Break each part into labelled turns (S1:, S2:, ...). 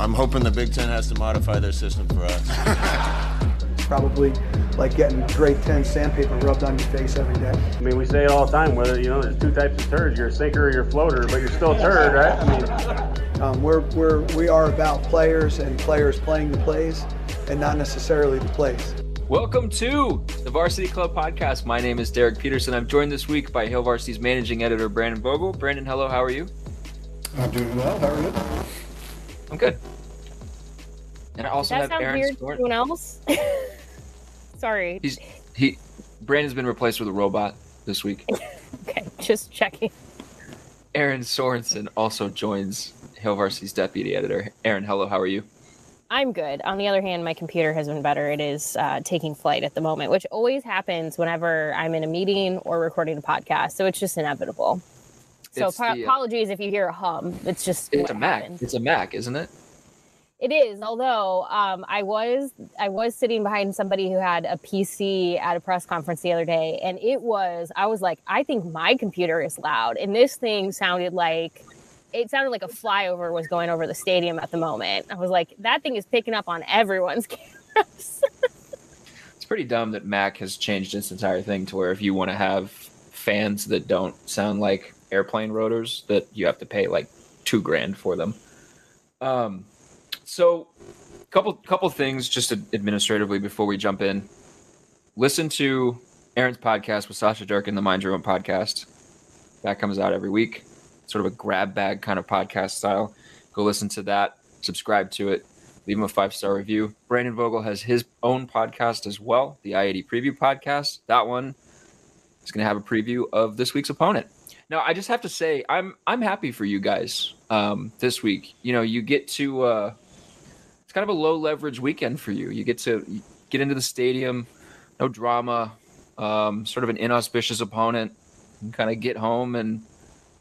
S1: I'm hoping the Big Ten has to modify their system for us.
S2: Probably like getting grade 10 sandpaper rubbed on your face every day.
S3: I mean, we say it all the time, whether, you know, there's two types of turds. You're a sinker or you're a floater, but you're still a turd, right? I mean,
S2: um, we're, we're, we are about players and players playing the plays and not necessarily the plays.
S4: Welcome to the Varsity Club podcast. My name is Derek Peterson. I'm joined this week by Hail Varsity's managing editor, Brandon Vogel. Brandon, hello, how are you?
S5: I'm doing well. How are you?
S4: I'm good. And I also
S6: Does that
S4: have
S6: sound
S4: Erin
S6: weird to
S4: Stewart.
S6: anyone else? Sorry.
S4: He's he Brandon's been replaced with a robot this week.
S6: Okay, just checking.
S4: Erin Sorensen also joins Hail Varsity's deputy editor. Erin, hello, how are you?
S6: I'm good. On the other hand, my computer has been better. It is uh, taking flight at the moment, which always happens whenever I'm in a meeting or recording a podcast. So it's just inevitable. So
S4: the, uh,
S6: apologies if you hear a hum. It's just
S4: It's a Mac.
S6: happens.
S4: It's a Mac, isn't it?
S6: It is, although um, I was I was sitting behind somebody who had a PC at a press conference the other day, and it was I was like, I think my computer is loud, and this thing sounded like it sounded like a flyover was going over the stadium at the moment. I was like, that thing is picking up on everyone's cameras.
S4: It's pretty dumb that Mac has changed its entire thing to where if you want to have fans that don't sound like airplane rotors, that you have to pay like two grand for them. Um, so couple couple things just administratively before we jump in. Listen to Erin's podcast with Sasha Durkin, the Mind Your Own podcast. That comes out every week. Sort of a grab bag kind of podcast style. Go listen to that. Subscribe to it. Leave him a five star review. Brandon Vogel has his own podcast as well, the I eighty Preview podcast. That one is going to have a preview of this week's opponent. Now, I just have to say, I'm I'm happy for you guys um, this week. You know, you get to uh, it's kind of a low leverage weekend for you. You get to get into the stadium, no drama, um, sort of an inauspicious opponent, and kind of get home and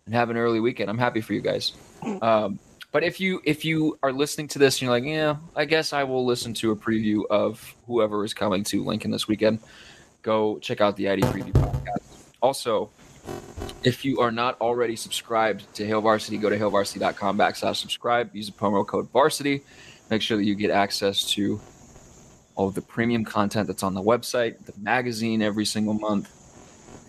S4: and have an early weekend. I'm happy for you guys. Um, but if you if you are listening to this and you're like, yeah, I guess I will listen to a preview of whoever is coming to Lincoln this weekend, go check out the ID Preview podcast. Also, if you are not already subscribed to Hail Varsity, go to hailvarsity.com backslash subscribe. Use the promo code Varsity. Make sure that you get access to all of the premium content that's on the website, the magazine every single month.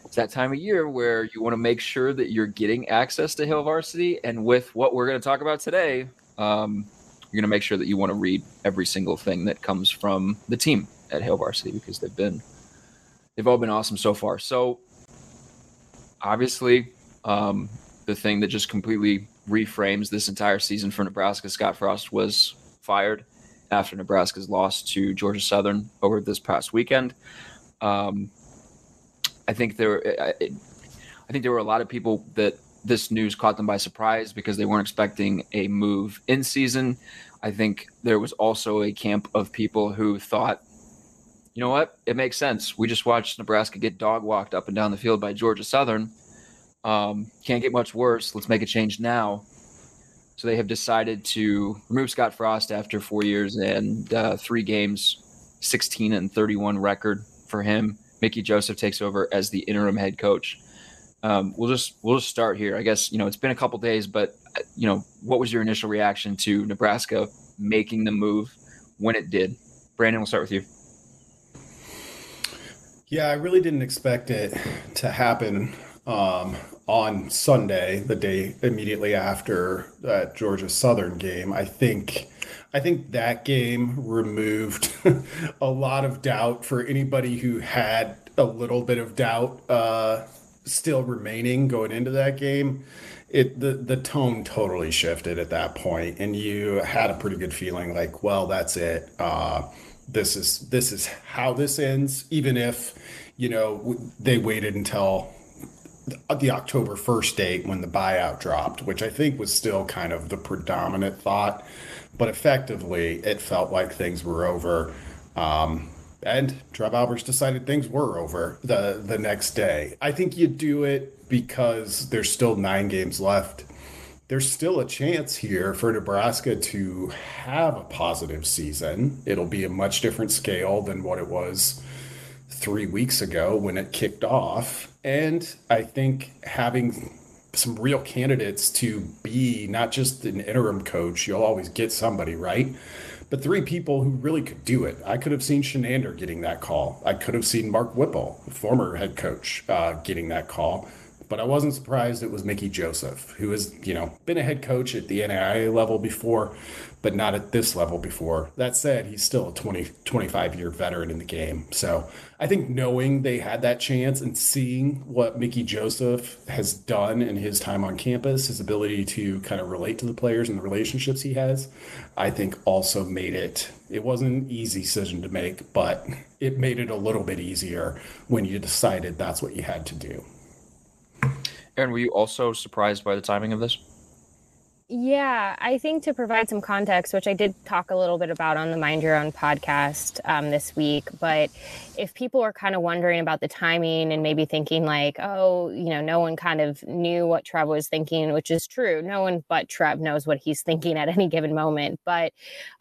S4: It's that time of year where you want to make sure that you're getting access to Hail Varsity. And with what we're going to talk about today, um, you're going to make sure that you want to read every single thing that comes from the team at Hail Varsity because they've been they've all been awesome so far. So obviously, um, the thing that just completely reframes this entire season for Nebraska, Scott Frost was fired after Nebraska's loss to Georgia Southern over this past weekend. Um, I think there, I, I think there were a lot of people that this news caught them by surprise because they weren't expecting a move in season. I think there was also a camp of people who thought, you know what, it makes sense. We just watched Nebraska get dog walked up and down the field by Georgia Southern. Um, can't get much worse. Let's make a change now. So they have decided to remove Scott Frost after four years and uh, three games, 16 and 31 record for him. Mickey Joseph takes over as the interim head coach. Um, we'll just we'll just start here. I guess you know it's been a couple days, but uh, you know what was your initial reaction to Nebraska making the move when it did? Brandon, we'll start with you.
S5: Yeah, I really didn't expect it to happen um, on Sunday, the day immediately after that Georgia Southern game. I think I think that game removed a lot of doubt for anybody who had a little bit of doubt uh, still remaining going into that game. It the the tone totally shifted at that point, and you had a pretty good feeling like, well, that's it. Uh, this is this is how this ends, even if you know they waited until the October 1st date when the buyout dropped, which I think was still kind of the predominant thought. But effectively, it felt like things were over. Um, and Trev Alberts decided things were over the, the next day. I think you do it because there's still nine games left. There's still a chance here for Nebraska to have a positive season. It'll be a much different scale than what it was three weeks ago when it kicked off. And I think having some real candidates to be not just an interim coach, you'll always get somebody, right? But three people who really could do it. I could have seen Chinander getting that call. I could have seen Mark Whipple, former head coach, uh, getting that call. But I wasn't surprised it was Mickey Joseph, who has, you know, been a head coach at the NAIA level before, but not at this level before. That said, he's still a 20, 25 year veteran in the game. So I think knowing they had that chance and seeing what Mickey Joseph has done in his time on campus, his ability to kind of relate to the players and the relationships he has, I think also made it, it wasn't an easy decision to make, but it made it a little bit easier when you decided that's what you had to do.
S4: Erin, were you also surprised by the timing of this?
S6: Yeah, I think to provide some context, which I did talk a little bit about on the Mind Your Own podcast um, this week, but if people are kind of wondering about the timing and maybe thinking like, oh, you know, no one kind of knew what Trev was thinking, which is true. No one but Trev knows what he's thinking at any given moment. But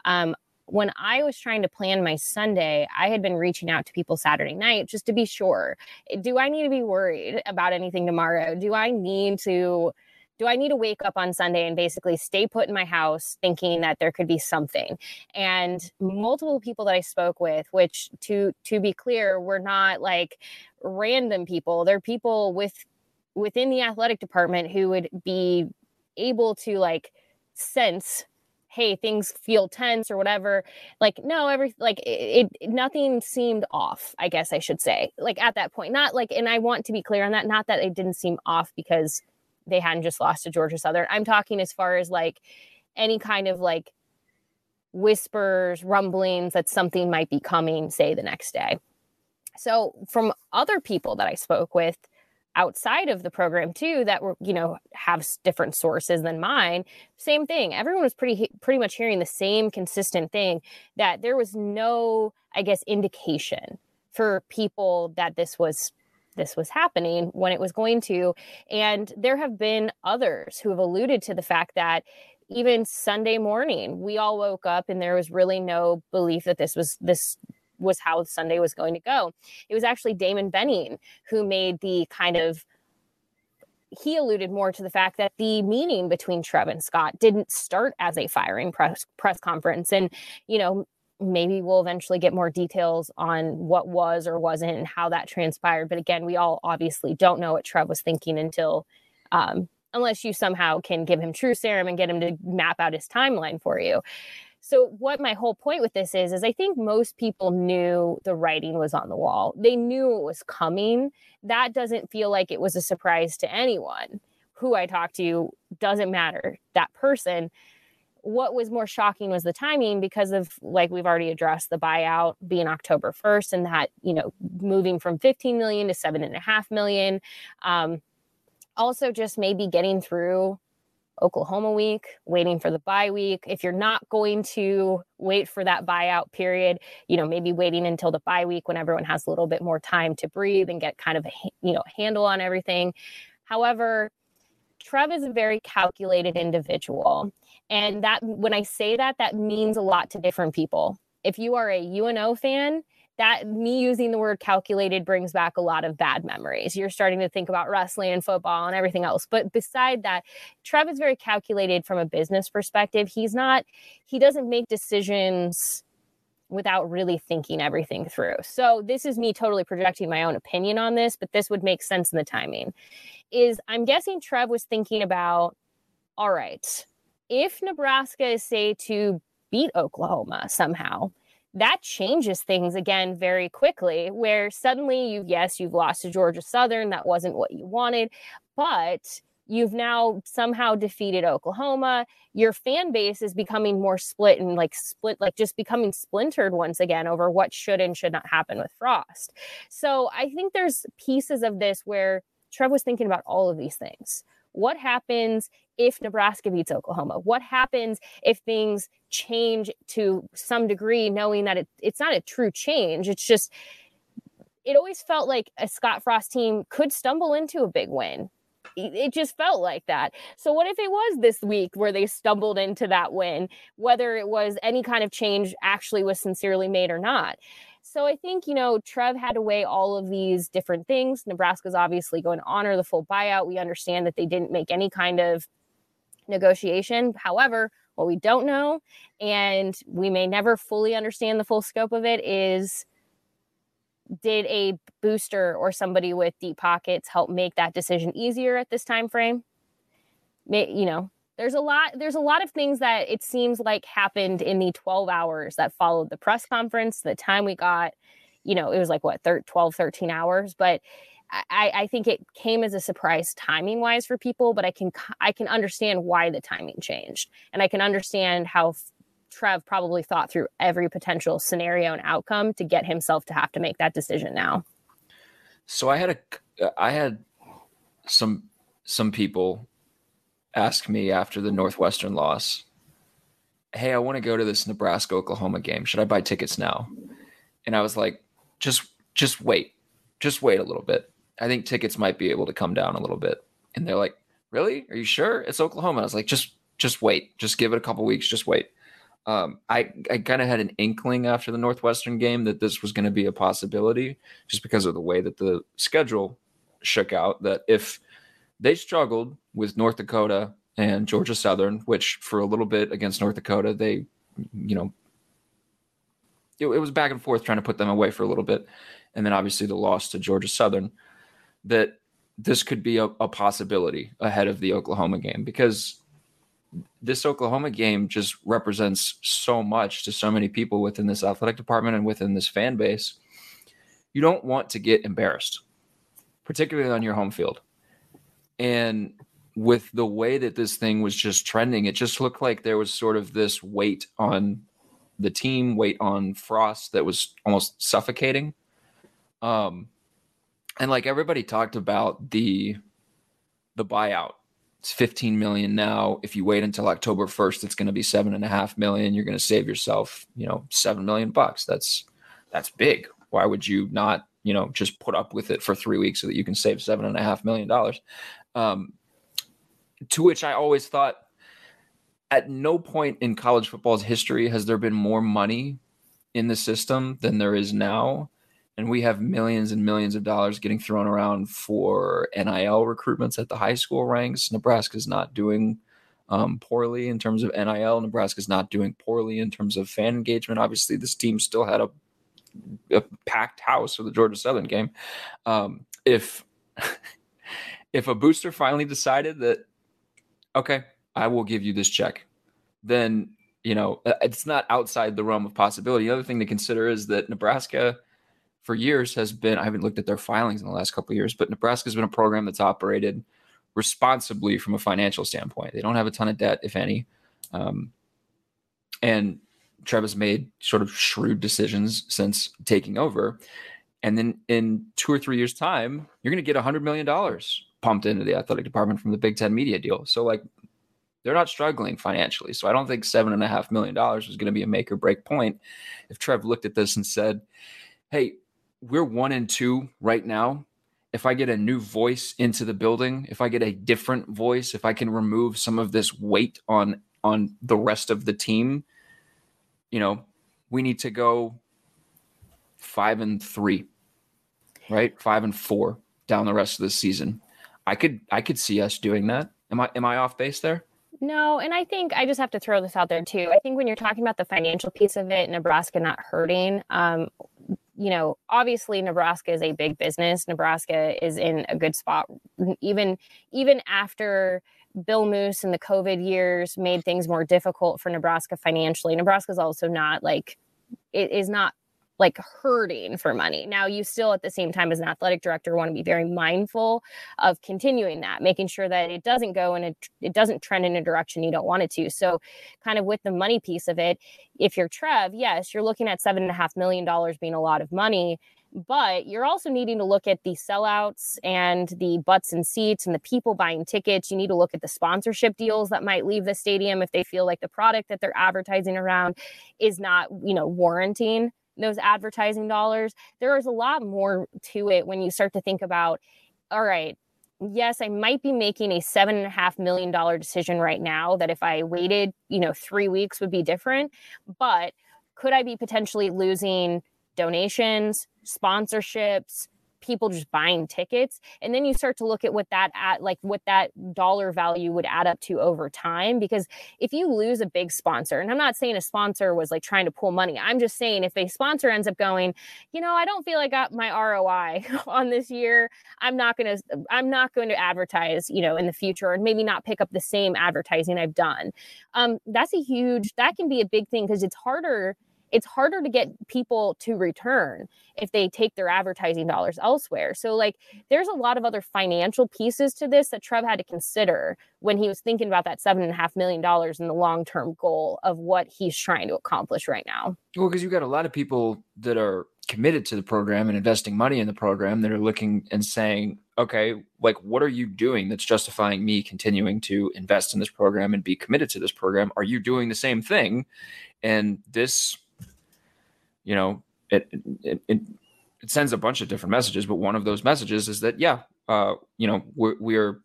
S6: um, when I was trying to plan my Sunday, I had been reaching out to people Saturday night just to be sure. Eh, do I need to be worried about anything tomorrow? Do I need to do I need to wake up on Sunday and basically stay put in my house thinking that there could be something? And multiple people that I spoke with, which to to be clear, were not like random people. They're people with within the athletic department who would be able to like sense hey things feel tense or whatever like no every like it, it, nothing seemed off i guess i should say like at that point not like and i want to be clear on that not that it didn't seem off because they hadn't just lost to Georgia Southern. I'm talking as far as like any kind of like whispers, rumblings that something might be coming, say the next day. So, from other people that I spoke with outside of the program too, that were you know have different sources than mine, same thing. Everyone was pretty pretty much hearing the same consistent thing that there was no, I guess, indication for people that this was this was happening when it was going to. And there have been others who have alluded to the fact that even Sunday morning, we all woke up and there was really no belief that this was this was how Sunday was going to go. It was actually Damon Benning who made the kind of he alluded more to the fact that the meeting between Trev and Scott didn't start as a firing press press conference. And, you know, maybe we'll eventually get more details on what was or wasn't and how that transpired. But again, we all obviously don't know what Trev was thinking until, um, unless you somehow can give him true serum and get him to map out his timeline for you. So what my whole point with this is is I think most people knew the writing was on the wall. They knew it was coming. That doesn't feel like it was a surprise to anyone. Who I talked to doesn't matter. That person what was more shocking was the timing because of like we've already addressed the buyout being october 1st and that you know moving from 15 million to seven and a half million um, also just maybe getting through oklahoma week waiting for the bye week if you're not going to wait for that buyout period you know maybe waiting until the bye week when everyone has a little bit more time to breathe and get kind of a you know handle on everything however trev is a very calculated individual and that when I say that, that means a lot to different people. If you are a UNO fan, that me using the word calculated brings back a lot of bad memories. You're starting to think about wrestling and football and everything else. But beside that, Trev is very calculated from a business perspective. He's not, he doesn't make decisions without really thinking everything through. So this is me totally projecting my own opinion on this, but this would make sense in the timing. Is I'm guessing Trev was thinking about, all right, if Nebraska is, say, to beat Oklahoma somehow, that changes things again very quickly. Where suddenly you, yes, you've lost to Georgia Southern. That wasn't what you wanted, but you've now somehow defeated Oklahoma. Your fan base is becoming more split and like split, like just becoming splintered once again over what should and should not happen with Frost. So I think there's pieces of this where Trev was thinking about all of these things. What happens if Nebraska beats Oklahoma? What happens if things change to some degree, knowing that it, it's not a true change? It's just, it always felt like a Scott Frost team could stumble into a big win. It just felt like that. So, what if it was this week where they stumbled into that win, whether it was any kind of change actually was sincerely made or not? So I think, you know, Trev had to weigh all of these different things. Nebraska's obviously going to honor the full buyout. We understand that they didn't make any kind of negotiation. However, what we don't know, and we may never fully understand the full scope of it, is did a booster or somebody with deep pockets help make that decision easier at this time frame? May, you know, there's a lot there's a lot of things that it seems like happened in the 12 hours that followed the press conference the time we got you know it was like what 12 13 hours but I, I think it came as a surprise timing wise for people but i can i can understand why the timing changed and i can understand how trev probably thought through every potential scenario and outcome to get himself to have to make that decision now
S4: so i had a uh, i had some some people ask me after the Northwestern loss, "Hey, I want to go to this Nebraska Oklahoma game. Should I buy tickets now?" And I was like, "Just just wait. Just wait a little bit. I think tickets might be able to come down a little bit." And they're like, "Really? Are you sure? It's Oklahoma." I was like, "Just just wait. Just give it a couple weeks. Just wait." Um, I I kind of had an inkling after the Northwestern game that this was going to be a possibility, just because of the way that the schedule shook out. That if they struggled with North Dakota and Georgia Southern, which for a little bit against North Dakota, they, you know, it, it was back and forth trying to put them away for a little bit. And then obviously the loss to Georgia Southern, that this could be a, a possibility ahead of the Oklahoma game because this Oklahoma game just represents so much to so many people within this athletic department and within this fan base. You don't want to get embarrassed, particularly on your home field. And with the way that this thing was just trending, it just looked like there was sort of this weight on the team, weight on Frost that was almost suffocating. Um, and like everybody talked about the the buyout. It's 15 million now. If you wait until October 1st, it's going to be seven and a half million. You're going to save yourself, you know, seven million bucks. That's that's big. Why would you not, you know, just put up with it for three weeks so that you can save seven and a half million dollars? Um, to which I always thought, at no point in college football's history has there been more money in the system than there is now. And we have millions and millions of dollars getting thrown around for NIL recruitments at the high school ranks. Nebraska's not doing um, poorly in terms of NIL. Nebraska's not doing poorly in terms of fan engagement. Obviously, this team still had a, a packed house for the Georgia Southern game. Um, if if a booster finally decided that, okay, I will give you this check, then you know uh, it's not outside the realm of possibility. The other thing to consider is that Nebraska, for years, has been. I haven't looked at their filings in the last couple years, but Nebraska has been a program that's operated responsibly from a financial standpoint. They don't have a ton of debt, if any, um, and Trevor's made sort of shrewd decisions since taking over. And then in two or three years' time, you're going to get a $100 million pumped into the athletic department from the Big Ten media deal. So like they're not struggling financially. So I don't think seven and a half million dollars was going to be a make or break point. If Trev looked at this and said, Hey, we're one and two right now. If I get a new voice into the building, if I get a different voice, if I can remove some of this weight on on the rest of the team, you know, we need to go five and three, right? Five and four down the rest of the season. I could I could see us doing that. Am I am I off base there?
S6: No, and I think I just have to throw this out there too. I think when you're talking about the financial piece of it, Nebraska not hurting, um, you know, obviously Nebraska is a big business. Nebraska is in a good spot, even even after Bill Moos and the COVID years made things more difficult for Nebraska financially. Nebraska is also not like it is not like hurting for money. Now, you still, at the same time, as an athletic director, want to be very mindful of continuing that, making sure that it doesn't go and it doesn't trend in a direction you don't want it to. So, kind of with the money piece of it, if you're Trev, yes, you're looking at seven and a half million dollars being a lot of money. but you're also needing to look at the sellouts and the butts and seats and the people buying tickets. You need to look at the sponsorship deals that might leave the stadium if they feel like the product that they're advertising around is not, you know, warranting those advertising dollars. There is a lot more to it when you start to think about, all right, yes, I might be making a seven and a half million dollar decision right now that if I waited, you know, three weeks would be different. But could I be potentially losing donations, sponsorships, people just buying tickets and then you start to look at what that at like what that dollar value would add up to over time because if you lose a big sponsor and i'm not saying a sponsor was like trying to pull money i'm just saying if a sponsor ends up going you know i don't feel i got my roi on this year i'm not going to i'm not going to advertise you know in the future and maybe not pick up the same advertising i've done. Um, that's a huge that can be a big thing because it's harder it's harder to get people to return if they take their advertising dollars elsewhere. So, like, there's a lot of other financial pieces to this that Trev had to consider when he was thinking about that seven and a half million dollars and the long term goal of what he's trying to accomplish right now.
S4: Well, because you've got a lot of people that are committed to the program and investing money in the program that are looking and saying, okay, like, what are you doing that's justifying me continuing to invest in this program and be committed to this program? Are you doing the same thing? And this you know, it, it, it, it sends a bunch of different messages, but one of those messages is that, yeah, uh, you know, we're, we're,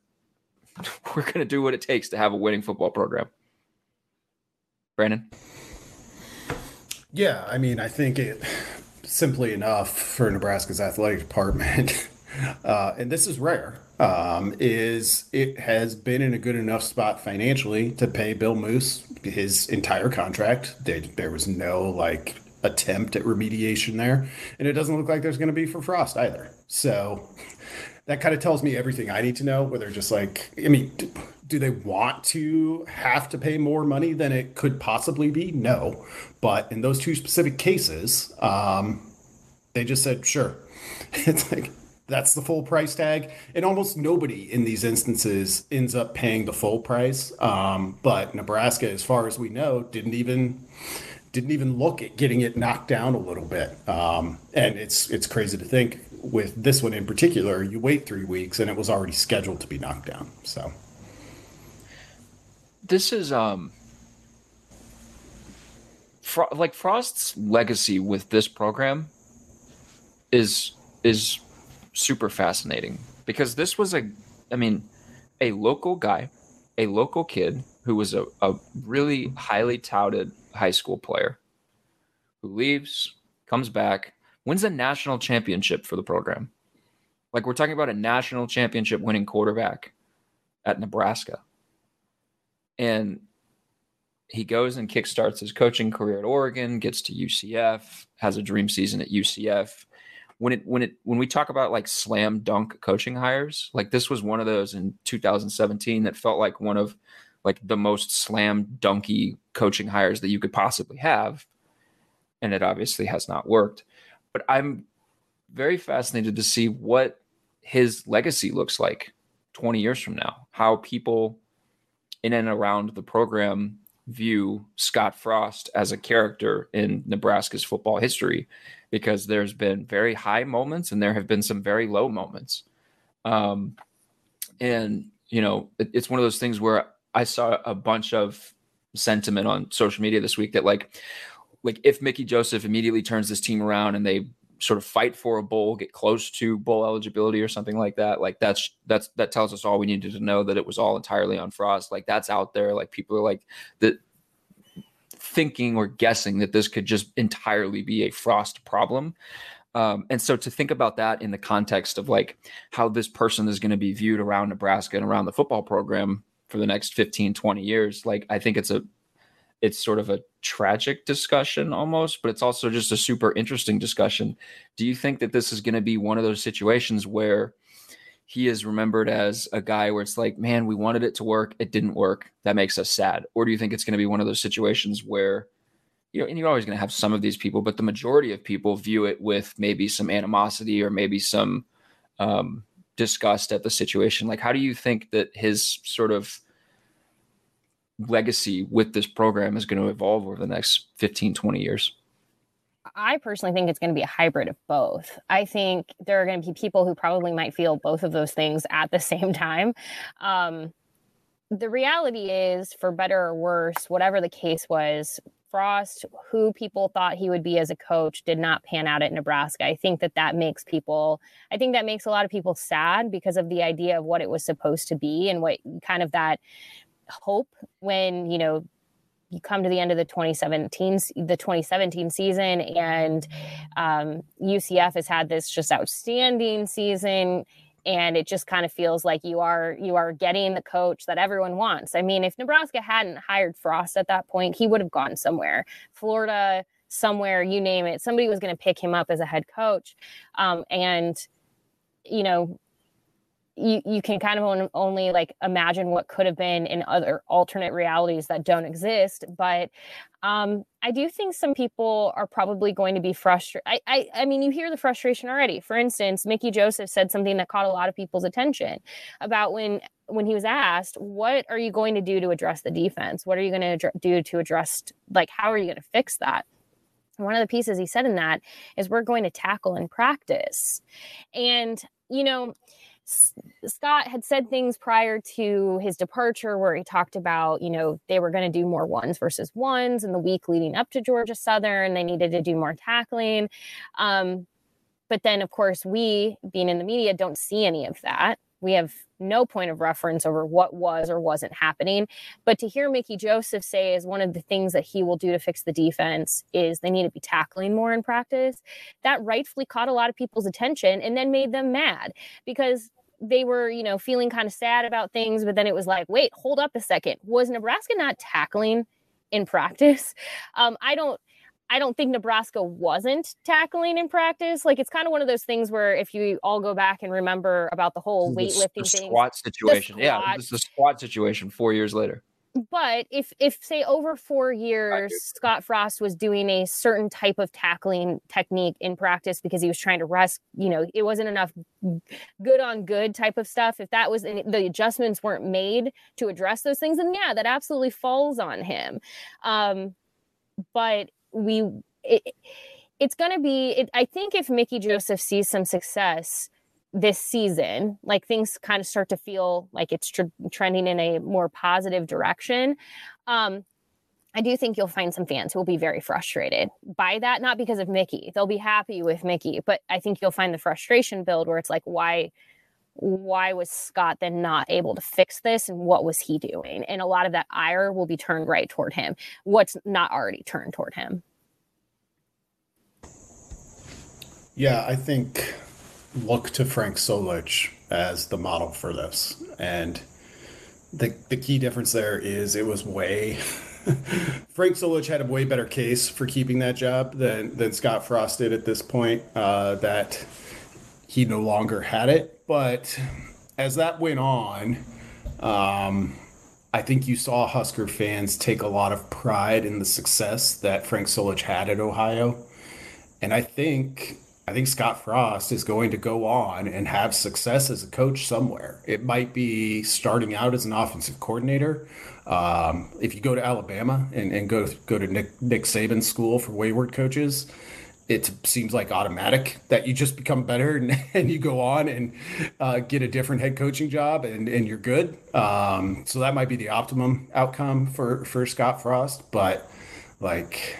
S4: we're going to do what it takes to have a winning football program. Brandon?
S5: Yeah, I mean, I think it simply enough for Nebraska's athletic department, uh, and this is rare, um, is it has been in a good enough spot financially to pay Bill Moos his entire contract. There, there was no like attempt at remediation there. And it doesn't look like there's going to be for Frost either. So that kind of tells me everything I need to know. Whether just like, I mean, do, they want to have to pay more money than it could possibly be? No. But in those two specific cases, um, they just said, sure. It's like, that's the full price tag. And almost nobody in these instances ends up paying the full price. Um, but Nebraska, as far as we know, didn't even didn't even look at getting it knocked down a little bit. Um, and it's it's crazy to think with this one in particular, you wait three weeks and it was already scheduled to be knocked down. So
S4: this is um Fro- like Frost's legacy with this program is is super fascinating because this was a I mean a local guy, a local kid who was a, a really highly touted high school player who leaves, comes back, wins a national championship for the program. Like we're talking about a national championship winning quarterback at Nebraska. And he goes and kickstarts his coaching career at Oregon, gets to UCF, has a dream season at UCF. When it when it when we talk about like slam dunk coaching hires, like this was one of those in 2017 that felt like one of like the most slam dunky coaching hires that you could possibly have. And it obviously has not worked. But I'm very fascinated to see what his legacy looks like 20 years from now, how people in and around the program view Scott Frost as a character in Nebraska's football history because there's been very high moments and there have been some very low moments. Um, and, you know, it, it's one of those things where I saw a bunch of sentiment on social media this week that like like if Mickey Joseph immediately turns this team around and they sort of fight for a bowl, get close to bowl eligibility or something like that, like that's that's that tells us all we needed to know that it was all entirely on Frost. Like that's out there. Like people are like that thinking or guessing that this could just entirely be a Frost problem. Um, and so to think about that in the context of like how this person is going to be viewed around Nebraska and around the football program for the next 15 20 years like i think it's a it's sort of a tragic discussion almost but it's also just a super interesting discussion. Do you think that this is going to be one of those situations where he is remembered as a guy where it's like man we wanted it to work it didn't work. That makes us sad. Or do you think it's going to be one of those situations where you know and you're always going to have some of these people but the majority of people view it with maybe some animosity or maybe some um, disgust at the situation. Like, how do you think that his sort of legacy with this program is going to evolve over the next 15, 20 years?
S6: I personally think it's going to be a hybrid of both. I think there are going to be people who probably might feel both of those things at the same time. Um, the reality is, for better or worse, whatever the case was, Frost, who people thought he would be as a coach, did not pan out at Nebraska. I think that that makes people, I think that makes a lot of people sad because of the idea of what it was supposed to be and what kind of that hope when, you know, you come to the end of the 2017 the 2017 season and um, UCF has had this just outstanding season and it just kind of feels like you are you are getting the coach that everyone wants. I mean, if Nebraska hadn't hired Frost at that point, he would have gone somewhere. Florida, somewhere, you name it. Somebody was going to pick him up as a head coach. Um, and you know, you, you can kind of only like imagine what could have been in other alternate realities that don't exist but um, i do think some people are probably going to be frustrated I, I i mean you hear the frustration already. For instance mickey joseph said something that caught a lot of people's attention about when when he was asked what are you going to do to address the defense? What are you going to do to address like how are you going to fix that? One of the pieces he said in that is we're going to tackle in practice. And you know Scott had said things prior to his departure where he talked about, you know, they were going to do more ones versus ones in the week leading up to Georgia Southern. They needed to do more tackling. Um, but then, of course, we, being in the media, don't see any of that. We have no point of reference over what was or wasn't happening. But to hear Mickey Joseph say is one of the things that he will do to fix the defense is they need to be tackling more in practice. That rightfully caught a lot of people's attention and then made them mad because they were, you know, feeling kind of sad about things, but then it was like, wait, hold up a second. Was Nebraska not tackling in practice? Um, I don't I don't think Nebraska wasn't tackling in practice. Like it's kind of one of those things where if you all go back and remember about the whole weightlifting
S4: the, the
S6: thing,
S4: squat situation. The squat, yeah, this is the squat situation four years later
S6: but if if say over four years Scott Frost was doing a certain type of tackling technique in practice because he was trying to rest, you know, it wasn't enough good on good type of stuff. If that was the adjustments weren't made to address those things, then yeah, that absolutely falls on him. Um, but we it, it's going to be. It, I think if Mickey Joseph sees some success this season like things kind of start to feel like it's tr- trending in a more positive direction um I do think you'll find some fans who will be very frustrated by that, not because of Mickey. They'll be happy with Mickey, but I think you'll find the frustration build where it's like, why, why was Scott then not able to fix this, and what was he doing? And a lot of that ire will be turned right toward him. What's not already turned toward him?
S5: Yeah, I think look to Frank Solich as the model for this. And the the key difference there is it was way Frank Solich had a way better case for keeping that job than than Scott Frost did at this point. Uh, that he no longer had it, but as that went on, um, I think you saw Husker fans take a lot of pride in the success that Frank Solich had at Ohio, and I think I think Scott Frost is going to go on and have success as a coach somewhere. It might be starting out as an offensive coordinator. Um, if you go to Alabama and, and go go to Nick Nick Saban's school for wayward coaches, it seems like automatic that you just become better and, and you go on and uh, get a different head coaching job and, and you're good. Um, so that might be the optimum outcome for for Scott Frost, but like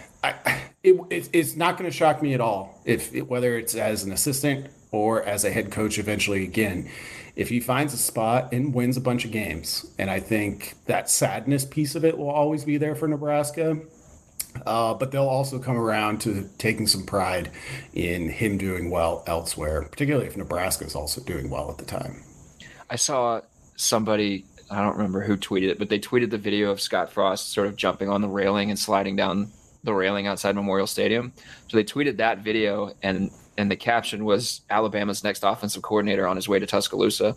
S5: it, it, it's not going to shock me at all if it, whether it's as an assistant or as a head coach eventually again. If he finds a spot and wins a bunch of games and i think that sadness piece of it will always be there for nebraska uh, but they'll also come around to taking some pride in him doing well elsewhere particularly if nebraska is also doing well at the time.
S4: I saw somebody i don't remember who tweeted it but they tweeted the video of scott frost sort of jumping on the railing and sliding down the railing outside Memorial Stadium. So they tweeted that video, and and the caption was Alabama's next offensive coordinator on his way to Tuscaloosa.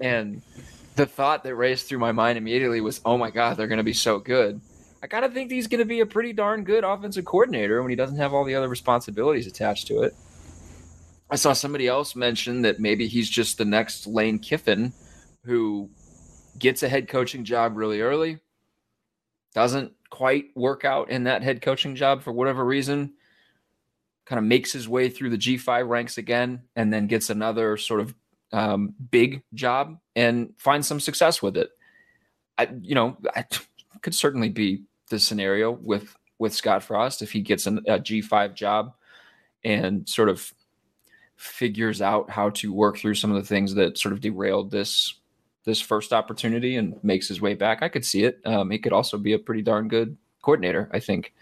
S4: And the thought that raced through my mind immediately was, oh my God, they're going to be so good. I kind of think he's going to be a pretty darn good offensive coordinator when he doesn't have all the other responsibilities attached to it. I saw somebody else mention that maybe he's just the next Lane Kiffin who gets a head coaching job really early, doesn't quite work out in that head coaching job for whatever reason, kind of makes his way through the G5 ranks again and then gets another sort of um, big job and finds some success with it. I, you know, I could certainly be the scenario with with Scott Frost if he gets an, a G5 job and sort of figures out how to work through some of the things that sort of derailed this this first opportunity and makes his way back. I could see it. Um, he could also be a pretty darn good coordinator, I think.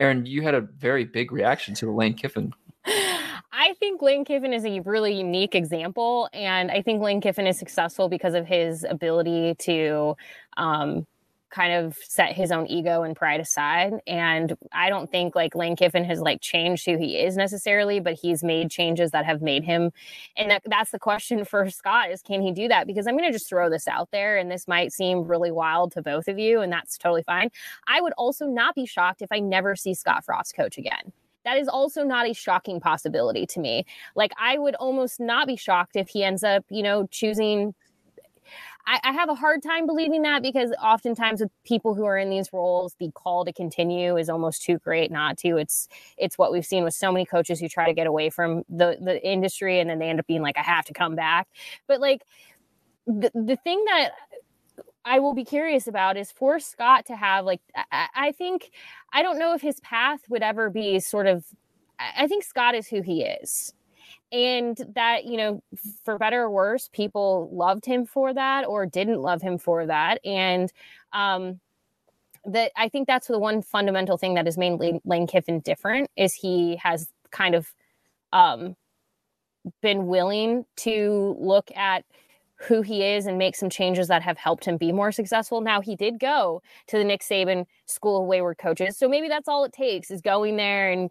S4: Erin, you had a very big reaction to the Lane Kiffin.
S6: I think Lane Kiffin is a really unique example, and I think Lane Kiffin is successful because of his ability to um, kind of set his own ego and pride aside. And I don't think like Lane Kiffin has like changed who he is necessarily, but he's made changes that have made him. And that, that's the question for Scott is can he do that? Because I'm going to just throw this out there, and this might seem really wild to both of you, and that's totally fine. I would also not be shocked if I never see Scott Frost coach again that is also not a shocking possibility to me. Like I would almost not be shocked if he ends up, you know, choosing I, I, have a hard time believing that because oftentimes with people who are in these roles, the call to continue is almost too great not to. It's it's what we've seen with so many coaches who try to get away from the the industry and then they end up being like, I have to come back. But like the the thing that I will be curious about is for Scott to have like I, I think I don't know if his path would ever be sort of I think Scott is who he is and that you know for better or worse people loved him for that or didn't love him for that. And um that i think that's the one fundamental thing that has made lane kiffin different is he has kind of um been willing to look at who he is and make some changes that have helped him be more successful. Now he did go to the Nick Saban School of Wayward Coaches. So maybe that's all it takes is going there and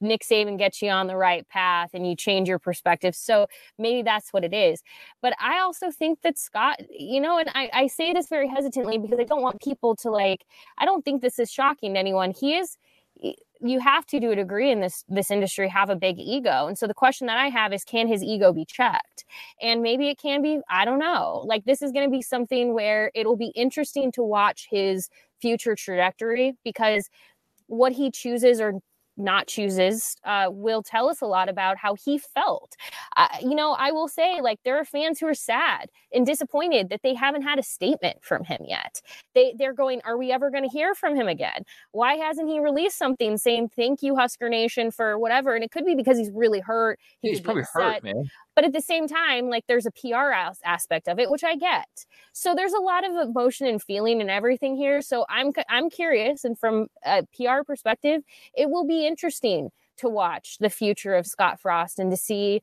S6: Nick Saban gets you on the right path and you change your perspective. So maybe that's what it is. But I also think that Scott, you know, and I, I say this very hesitantly because I don't want people to like, I don't think this is shocking to anyone. He is you have to to a degree in this this industry have a big ego. And so the question that i have is can his ego be checked? And maybe it can be i don't know. Like this is going to be something where it'll be interesting to watch his future trajectory because what he chooses or not chooses uh, will tell us a lot about how he felt. Uh, you know, I will say, like, there are fans who are sad and disappointed that they haven't had a statement from him yet. They they're going, are we ever going to hear from him again? Why hasn't he released something saying thank you, Husker Nation, for whatever? And it could be because he's really hurt.
S4: He he's probably hurt, man.
S6: But at the same time, like there's a PR aspect of it, which I get. So there's a lot of emotion and feeling and everything here. So I'm I'm curious, and from a PR perspective, it will be interesting to watch the future of Scott Frost and to see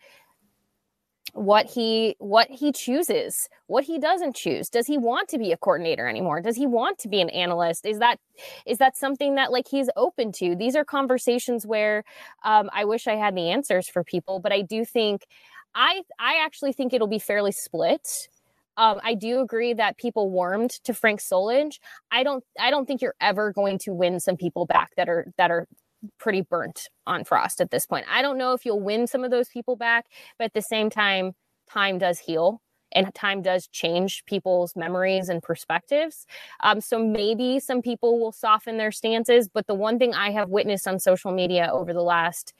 S6: what he what he chooses what he doesn't choose does he want to be a coordinator anymore does he want to be an analyst is that is that something that like he's open to these are conversations where um, i wish i had the answers for people but i do think I I actually think it'll be fairly split. Um, I do agree that people warmed to Frank Solich. I don't I don't think you're ever going to win some people back that are that are pretty burnt on Frost at this point. I don't know if you'll win some of those people back, but at the same time, time does heal and time does change people's memories and perspectives. Um, so maybe some people will soften their stances. But the one thing I have witnessed on social media over the last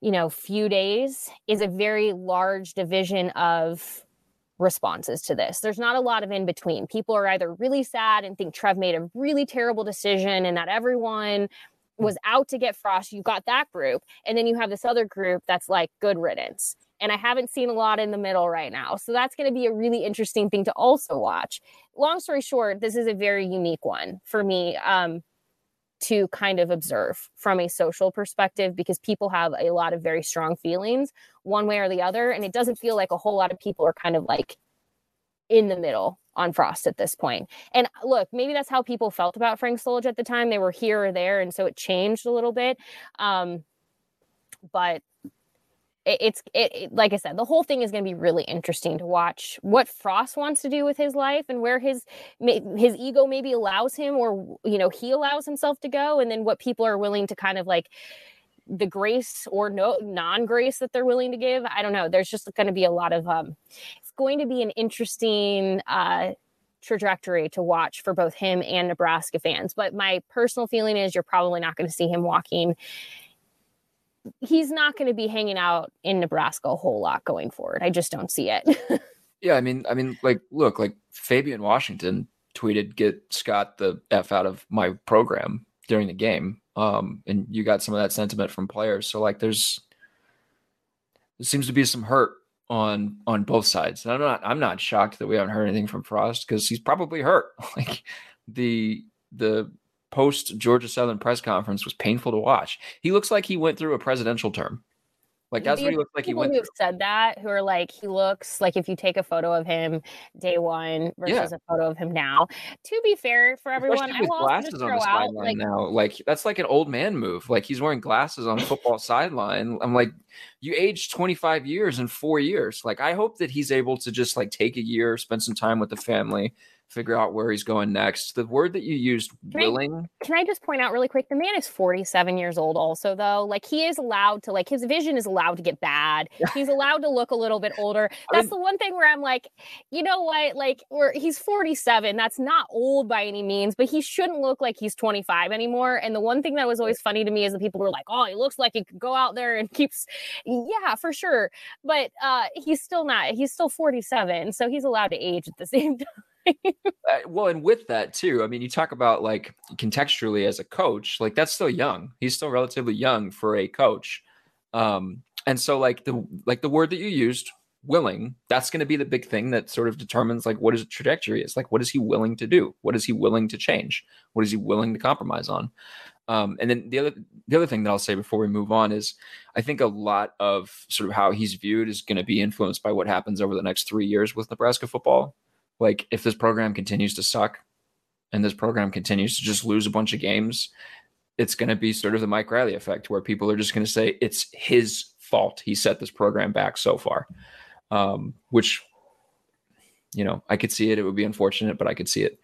S6: you know few days is a very large division of responses to this. There's not a lot of in between. People are either really sad and think Trev made a really terrible decision and that everyone was out to get Frost. You got that group. And then you have this other group that's like good riddance. And I haven't seen a lot in the middle right now. So that's going to be a really interesting thing to also watch. Long story short, this is a very unique one for me. Um, to kind of observe from a social perspective because people have a lot of very strong feelings one way or the other and it doesn't feel like a whole lot of people are kind of like in the middle on Frost at this point. And look, maybe that's how people felt about Frank Solich at the time. They were here or there, and so it changed a little bit. Um, but it's it, it, like I said, the whole thing is going to be really interesting to watch what Frost wants to do with his life and where his his ego maybe allows him or you know he allows himself to go, and then what people are willing to kind of like the grace or no non grace that they're willing to give. I don't know. There's just going to be a lot of um, it's going to be an interesting. Uh, trajectory to watch for both him and Nebraska fans. But my personal feeling is you're probably not going to see him walking he's not going to be hanging out in Nebraska a whole lot going forward. I just don't see it.
S4: yeah, I mean, I mean, like, look, like Fabian Washington tweeted, "Get Scott the f out of my program" during the game, um, and you got some of that sentiment from players. So, like, there's there seems to be some hurt on on both sides. And I'm not I'm not shocked that we haven't heard anything from Frost because he's probably hurt. like the the post Georgia Southern press conference was painful to watch. He looks like he went through a presidential term. Like that's what he looks like. He went.
S6: Who've said that? Who are like he looks like if you take a photo of him day one versus yeah. a photo of him now. To be fair for everyone,
S4: I will glasses on the sideline like, now. Like that's like an old man move. Like he's wearing glasses on the football sideline. I'm like, you aged 25 years in four years. Like I hope that he's able to just like take a year, spend some time with the family, figure out where he's going next. The word that you used, can willing.
S6: I, can I just point out really quick? The man is 47 years old, also, though. Like, he is allowed to, like, his vision is allowed to get bad. He's allowed to look a little bit older. That's I mean, the one thing where I'm like, you know what? Like, where he's 47. That's not old by any means, but he shouldn't look like he's 25 anymore. And the one thing that was always funny to me is the people were like, oh, he looks like he could go out there and keeps, yeah, for sure. But uh, he's still not, he's still 47. So he's allowed to age at the same time
S4: well, and with that too, I mean, you talk about like contextually as a coach, like that's still young. He's still relatively young for a coach. Um, and so like the like the word that you used, willing, that's going to be the big thing that sort of determines like what his trajectory is. Like, what is he willing to do? What is he willing to change? What is he willing to compromise on? Um, and then the other the other thing that I'll say before we move on is I think a lot of sort of how he's viewed is going to be influenced by what happens over the next three years with Nebraska football like if this program continues to suck and this program continues to just lose a bunch of games, it's going to be sort of the Mike Riley effect where people are just going to say it's his fault he set this program back so far. Um, which, you know, I could see it. It would be unfortunate, but I could see it.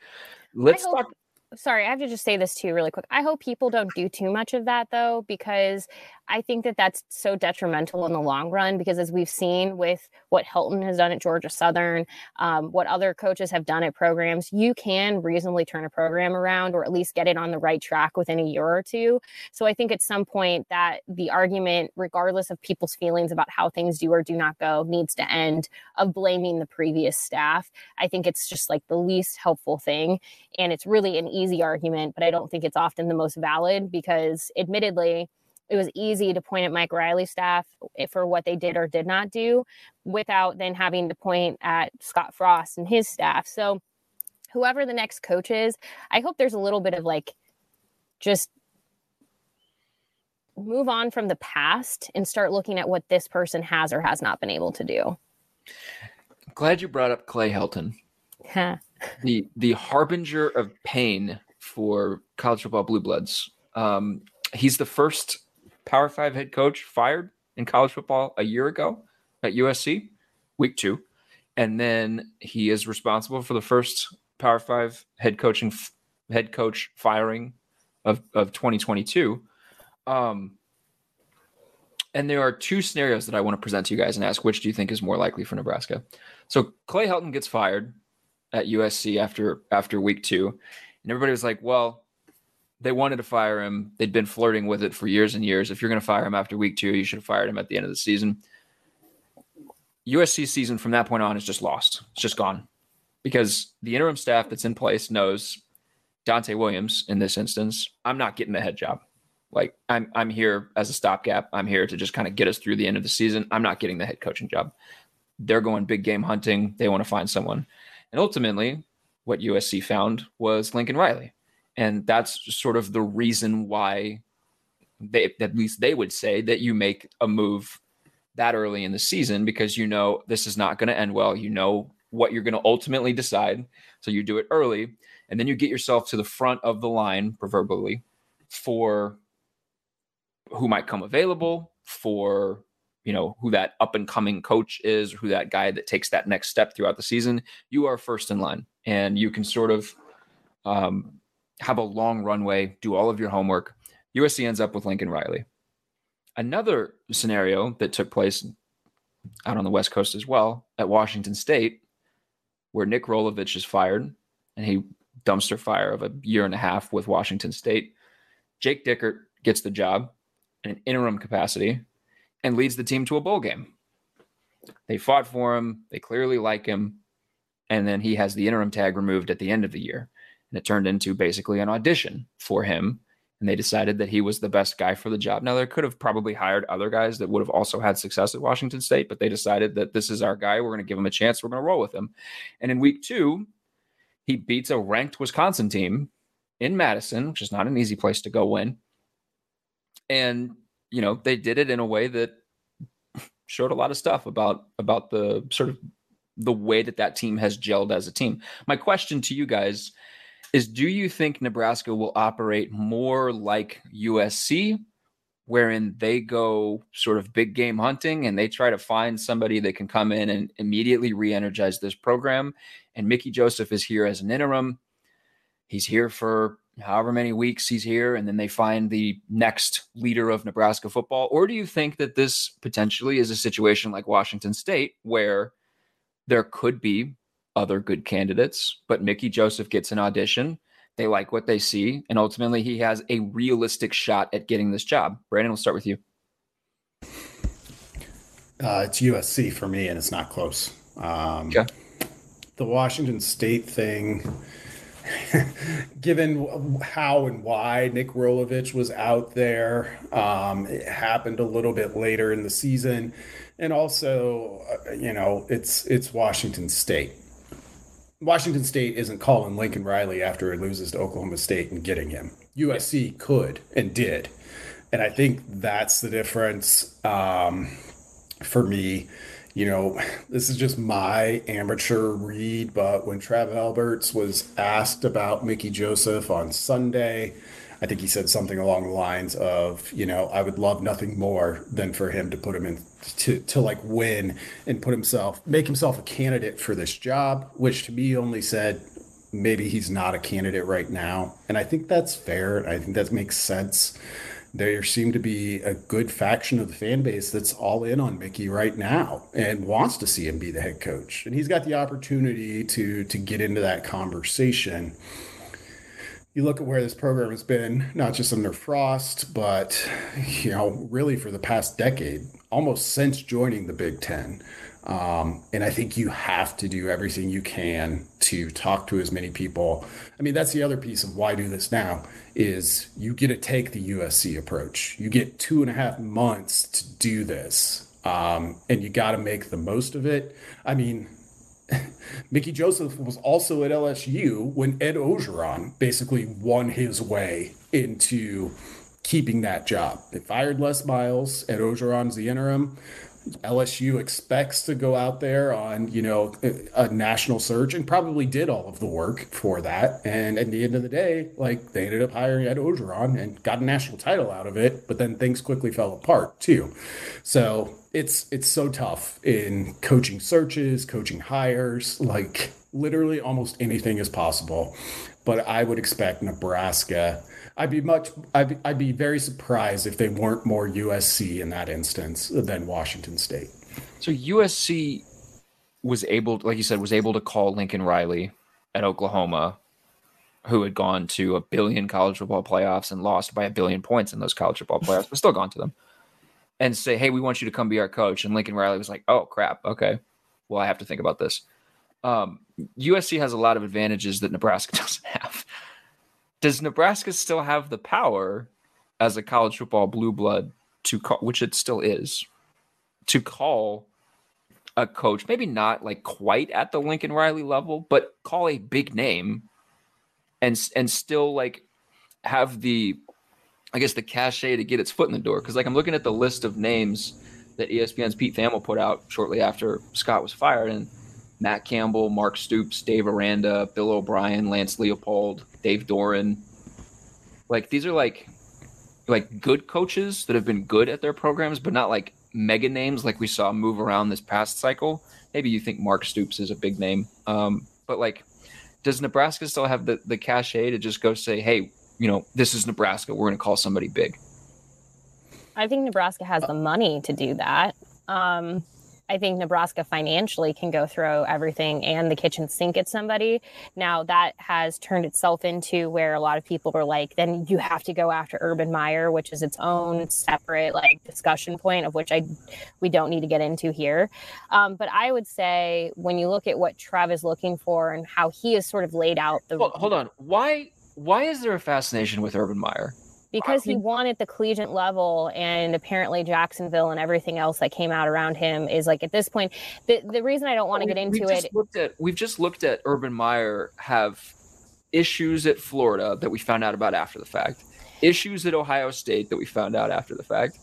S4: Let's
S6: hope,
S4: talk.
S6: Sorry, I have to just say this to you really quick. I hope people don't do too much of that though, because I think that that's so detrimental in the long run because, as we've seen with what Helton has done at Georgia Southern, um, what other coaches have done at programs, you can reasonably turn a program around or at least get it on the right track within a year or two. So I think at some point that the argument, regardless of people's feelings about how things do or do not go, needs to end of blaming the previous staff. I think it's just like the least helpful thing. And it's really an easy argument, but I don't think it's often the most valid because, admittedly, it was easy to point at Mike Riley staff for what they did or did not do without then having to point at Scott Frost and his staff. So whoever the next coach is, I hope there's a little bit of like just move on from the past and start looking at what this person has or has not been able to do.
S4: Glad you brought up Clay Helton. the the harbinger of pain for college football blue bloods. Um, he's the first Power Five head coach fired in college football a year ago at USC, week two, and then he is responsible for the first Power Five head coaching head coach firing of of 2022. Um, and there are two scenarios that I want to present to you guys and ask which do you think is more likely for Nebraska. So Clay Helton gets fired at USC after after week two, and everybody was like, "Well, they wanted to fire him. They'd been flirting with it for years and years. If you're going to fire him after week two, you should have fired him at the end of the season. USC season from that point on is just lost. It's just gone because the interim staff that's in place knows Donte Williams in this instance. I'm not getting the head job. Like I'm, I'm here as a stopgap. I'm here to just kind of get us through the end of the season. I'm not getting the head coaching job. They're going big game hunting. They want to find someone, and ultimately, what USC found was Lincoln Riley and that's sort of the reason why they at least they would say that you make a move that early in the season because you know this is not going to end well. You know what you're going to ultimately decide. So you do it early and then you get yourself to the front of the line proverbially for who might come available for you know who that up and coming coach is or who that guy that takes that next step throughout the season. You are first in line and you can sort of um, have a long runway, do all of your homework. USC ends up with Lincoln Riley. Another scenario that took place out on the West Coast as well at Washington State, where Nick Rolovich is fired and he dumpster fire of a year and a half with Washington State. Jake Dickert gets the job in an interim capacity and leads the team to a bowl game. They fought for him, they clearly like him, and then he has the interim tag removed at the end of the year. And it turned into basically an audition for him. And they decided that he was the best guy for the job. Now, they could have probably hired other guys that would have also had success at Washington State, but they decided that this is our guy. We're going to give him a chance. We're going to roll with him. And in week two, he beats a ranked Wisconsin team in Madison, which is not an easy place to go win. And, you know, they did it in a way that showed a lot of stuff about about the sort of the way that that team has gelled as a team. My question to you guys is do you think Nebraska will operate more like USC wherein they go sort of big game hunting and they try to find somebody that can come in and immediately re-energize this program and Mickey Joseph is here as an interim. He's here for however many weeks he's here, and then they find the next leader of Nebraska football? Or do you think that this potentially is a situation like Washington State where there could be other good candidates, but Mickey Joseph gets an audition? They like what they see, and ultimately he has a realistic shot at getting this job. Brandon, we'll start with you.
S5: Uh, it's USC for me, and it's not close. Um, okay. The Washington State thing given how and why Nick Rolovich was out there, um, it happened a little bit later in the season, and also, uh, you know, it's it's Washington State. Washington State isn't calling Lincoln Riley after it loses to Oklahoma State and getting him. USC could and did, and I think that's the difference um, for me you know, this is just my amateur read, but when Trev Alberts was asked about Mickey Joseph on Sunday, I think he said something along the lines of, you know, I would love nothing more than for him to put him in to, to like win and put himself, make himself a candidate for this job, which to me only said maybe he's not a candidate right now. And I think that's fair. I think that makes sense there seem to be a good faction of the fan base that's all in on Mickey right now and wants to see him be the head coach. And he's got the opportunity to to get into that conversation. You look at where this program has been, not just under Frost, but you know, really for the past decade, almost since joining the Big Ten. Um, and I think you have to do everything you can to talk to as many people. I mean, that's the other piece of why do this now is you get to take the USC approach. You get two and a half months to do this, um, and you got to make the most of it. I mean, Mickey Joseph was also at LSU when Ed Orgeron basically won his way into keeping that job. They fired Les Miles. Ed Orgeron's the interim. LSU expects to go out there on, you know, a national search and probably did all of the work for that. And at the end of the day, like they ended up hiring Ed Orgeron and got a national title out of it, but then things quickly fell apart too. So it's it's so tough in coaching searches, coaching hires, like literally almost anything is possible. But I would expect Nebraska I'd be much I'd be, I'd be very surprised if they weren't more USC in that instance than Washington State.
S4: So USC was able, like you said, was able to call Lincoln Riley at Oklahoma, who had gone to a billion college football playoffs and lost by a billion points in those college football playoffs, but still gone to them, and say, "Hey, we want you to come be our coach." And Lincoln Riley was like, "Oh crap, okay, well I have to think about this." Um, USC has a lot of advantages that Nebraska doesn't have does Nebraska still have the power as a college football blue blood to call, which it still is, to call a coach, maybe not like quite at the Lincoln Riley level, but call a big name and and still like have the I guess the cachet to get its foot in the door. Because like I'm looking at the list of names that ESPN's Pete Thamel put out shortly after Scott was fired, and Matt Campbell, Mark Stoops, Dave Aranda, Bill O'Brien, Lance Leipold, Dave Doeren. Like these are like like good coaches that have been good at their programs, but not like mega names like we saw move around this past cycle. Maybe you think Mark Stoops is a big name, um, but like, does Nebraska still have the the cachet to just go say, hey, you know, this is Nebraska. We're going to call somebody big.
S6: I think Nebraska has the money to do that. Um, I think Nebraska financially can go throw everything and the kitchen sink at somebody. Now that has turned itself into where a lot of people were like, then you have to go after Urban Meyer, which is its own separate like discussion point of which I we don't need to get into here. Um, but I would say when you look at what Trev is looking for and how he has sort of laid out the
S4: well, hold on why why is there a fascination with Urban Meyer?
S6: because he won at the collegiate level and apparently Jacksonville and everything else that came out around him is like at this point the the reason I don't want to get into
S4: we've
S6: it
S4: at, we've just looked at Urban Meyer have issues at Florida that we found out about after the fact issues at Ohio State that we found out after the fact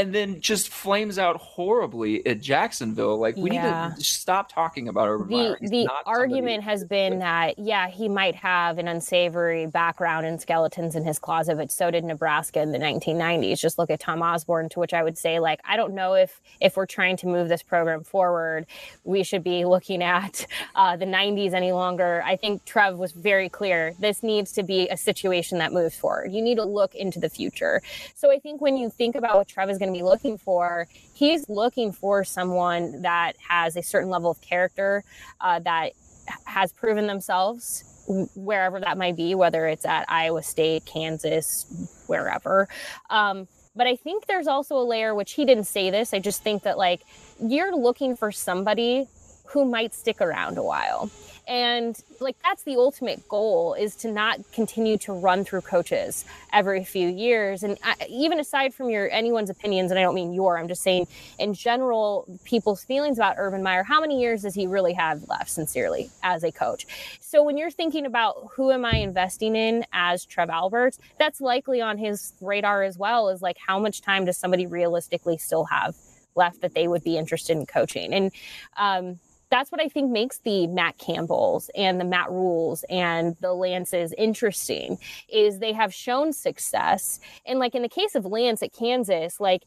S4: and then just flames out horribly at Jacksonville. Like we
S6: Yeah.
S4: need to stop talking about Urban
S6: the
S4: Meyer. He's
S6: the argument has been that yeah he might have an unsavory background and skeletons in his closet but so did nebraska in the 1990s just look at tom osborne to which i would say like i don't know if if we're trying to move this program forward we should be looking at uh, the 90s any longer i think trev was very clear this needs to be a situation that moves forward you need to look into the future so i think when you think about what trev is going to be looking for he's looking for someone that has a certain level of character uh, that has proven themselves wherever that might be, whether it's at Iowa State, Kansas, wherever. Um, but I think there's also a layer, which he didn't say this. I just think that like you're looking for somebody who might stick around a while. And like that's the ultimate goal is to not continue to run through coaches every few years. And I, even aside from your anyone's opinions, and I don't mean your, I'm just saying in general, people's feelings about Urban Meyer. How many years does he really have left, sincerely, as a coach? So when you're thinking about who am I investing in as Trev Alberts, that's likely on his radar as well. Is like how much time does somebody realistically still have left that they would be interested in coaching? And um, that's what I think makes the Matt Campbells and the Matt Rhules and the Lances interesting is they have shown success. And like in the case of Lance at Kansas, like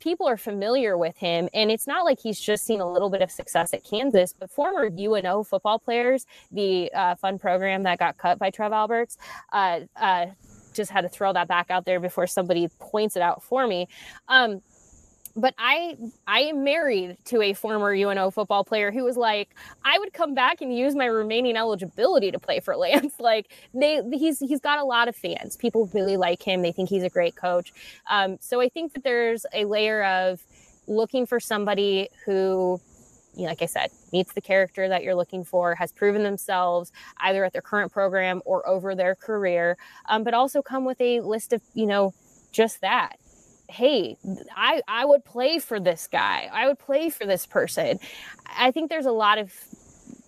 S6: people are familiar with him and it's not like he's just seen a little bit of success at Kansas, but former UNO football players, the uh, fun program that got cut by Trev Alberts, uh, uh, just had to throw that back out there before somebody points it out for me. Um, but I I am married to a former UNO football player who was like, I would come back and use my remaining eligibility to play for Lance. Like they he's he's got a lot of fans. People really like him. They think he's a great coach. Um, so I think that there's a layer of looking for somebody who you know, like I said, meets the character that you're looking for, has proven themselves either at their current program or over their career, um, but also come with a list of, you know, just that hey i i would play for this guy. I would play for this person. I think there's a lot of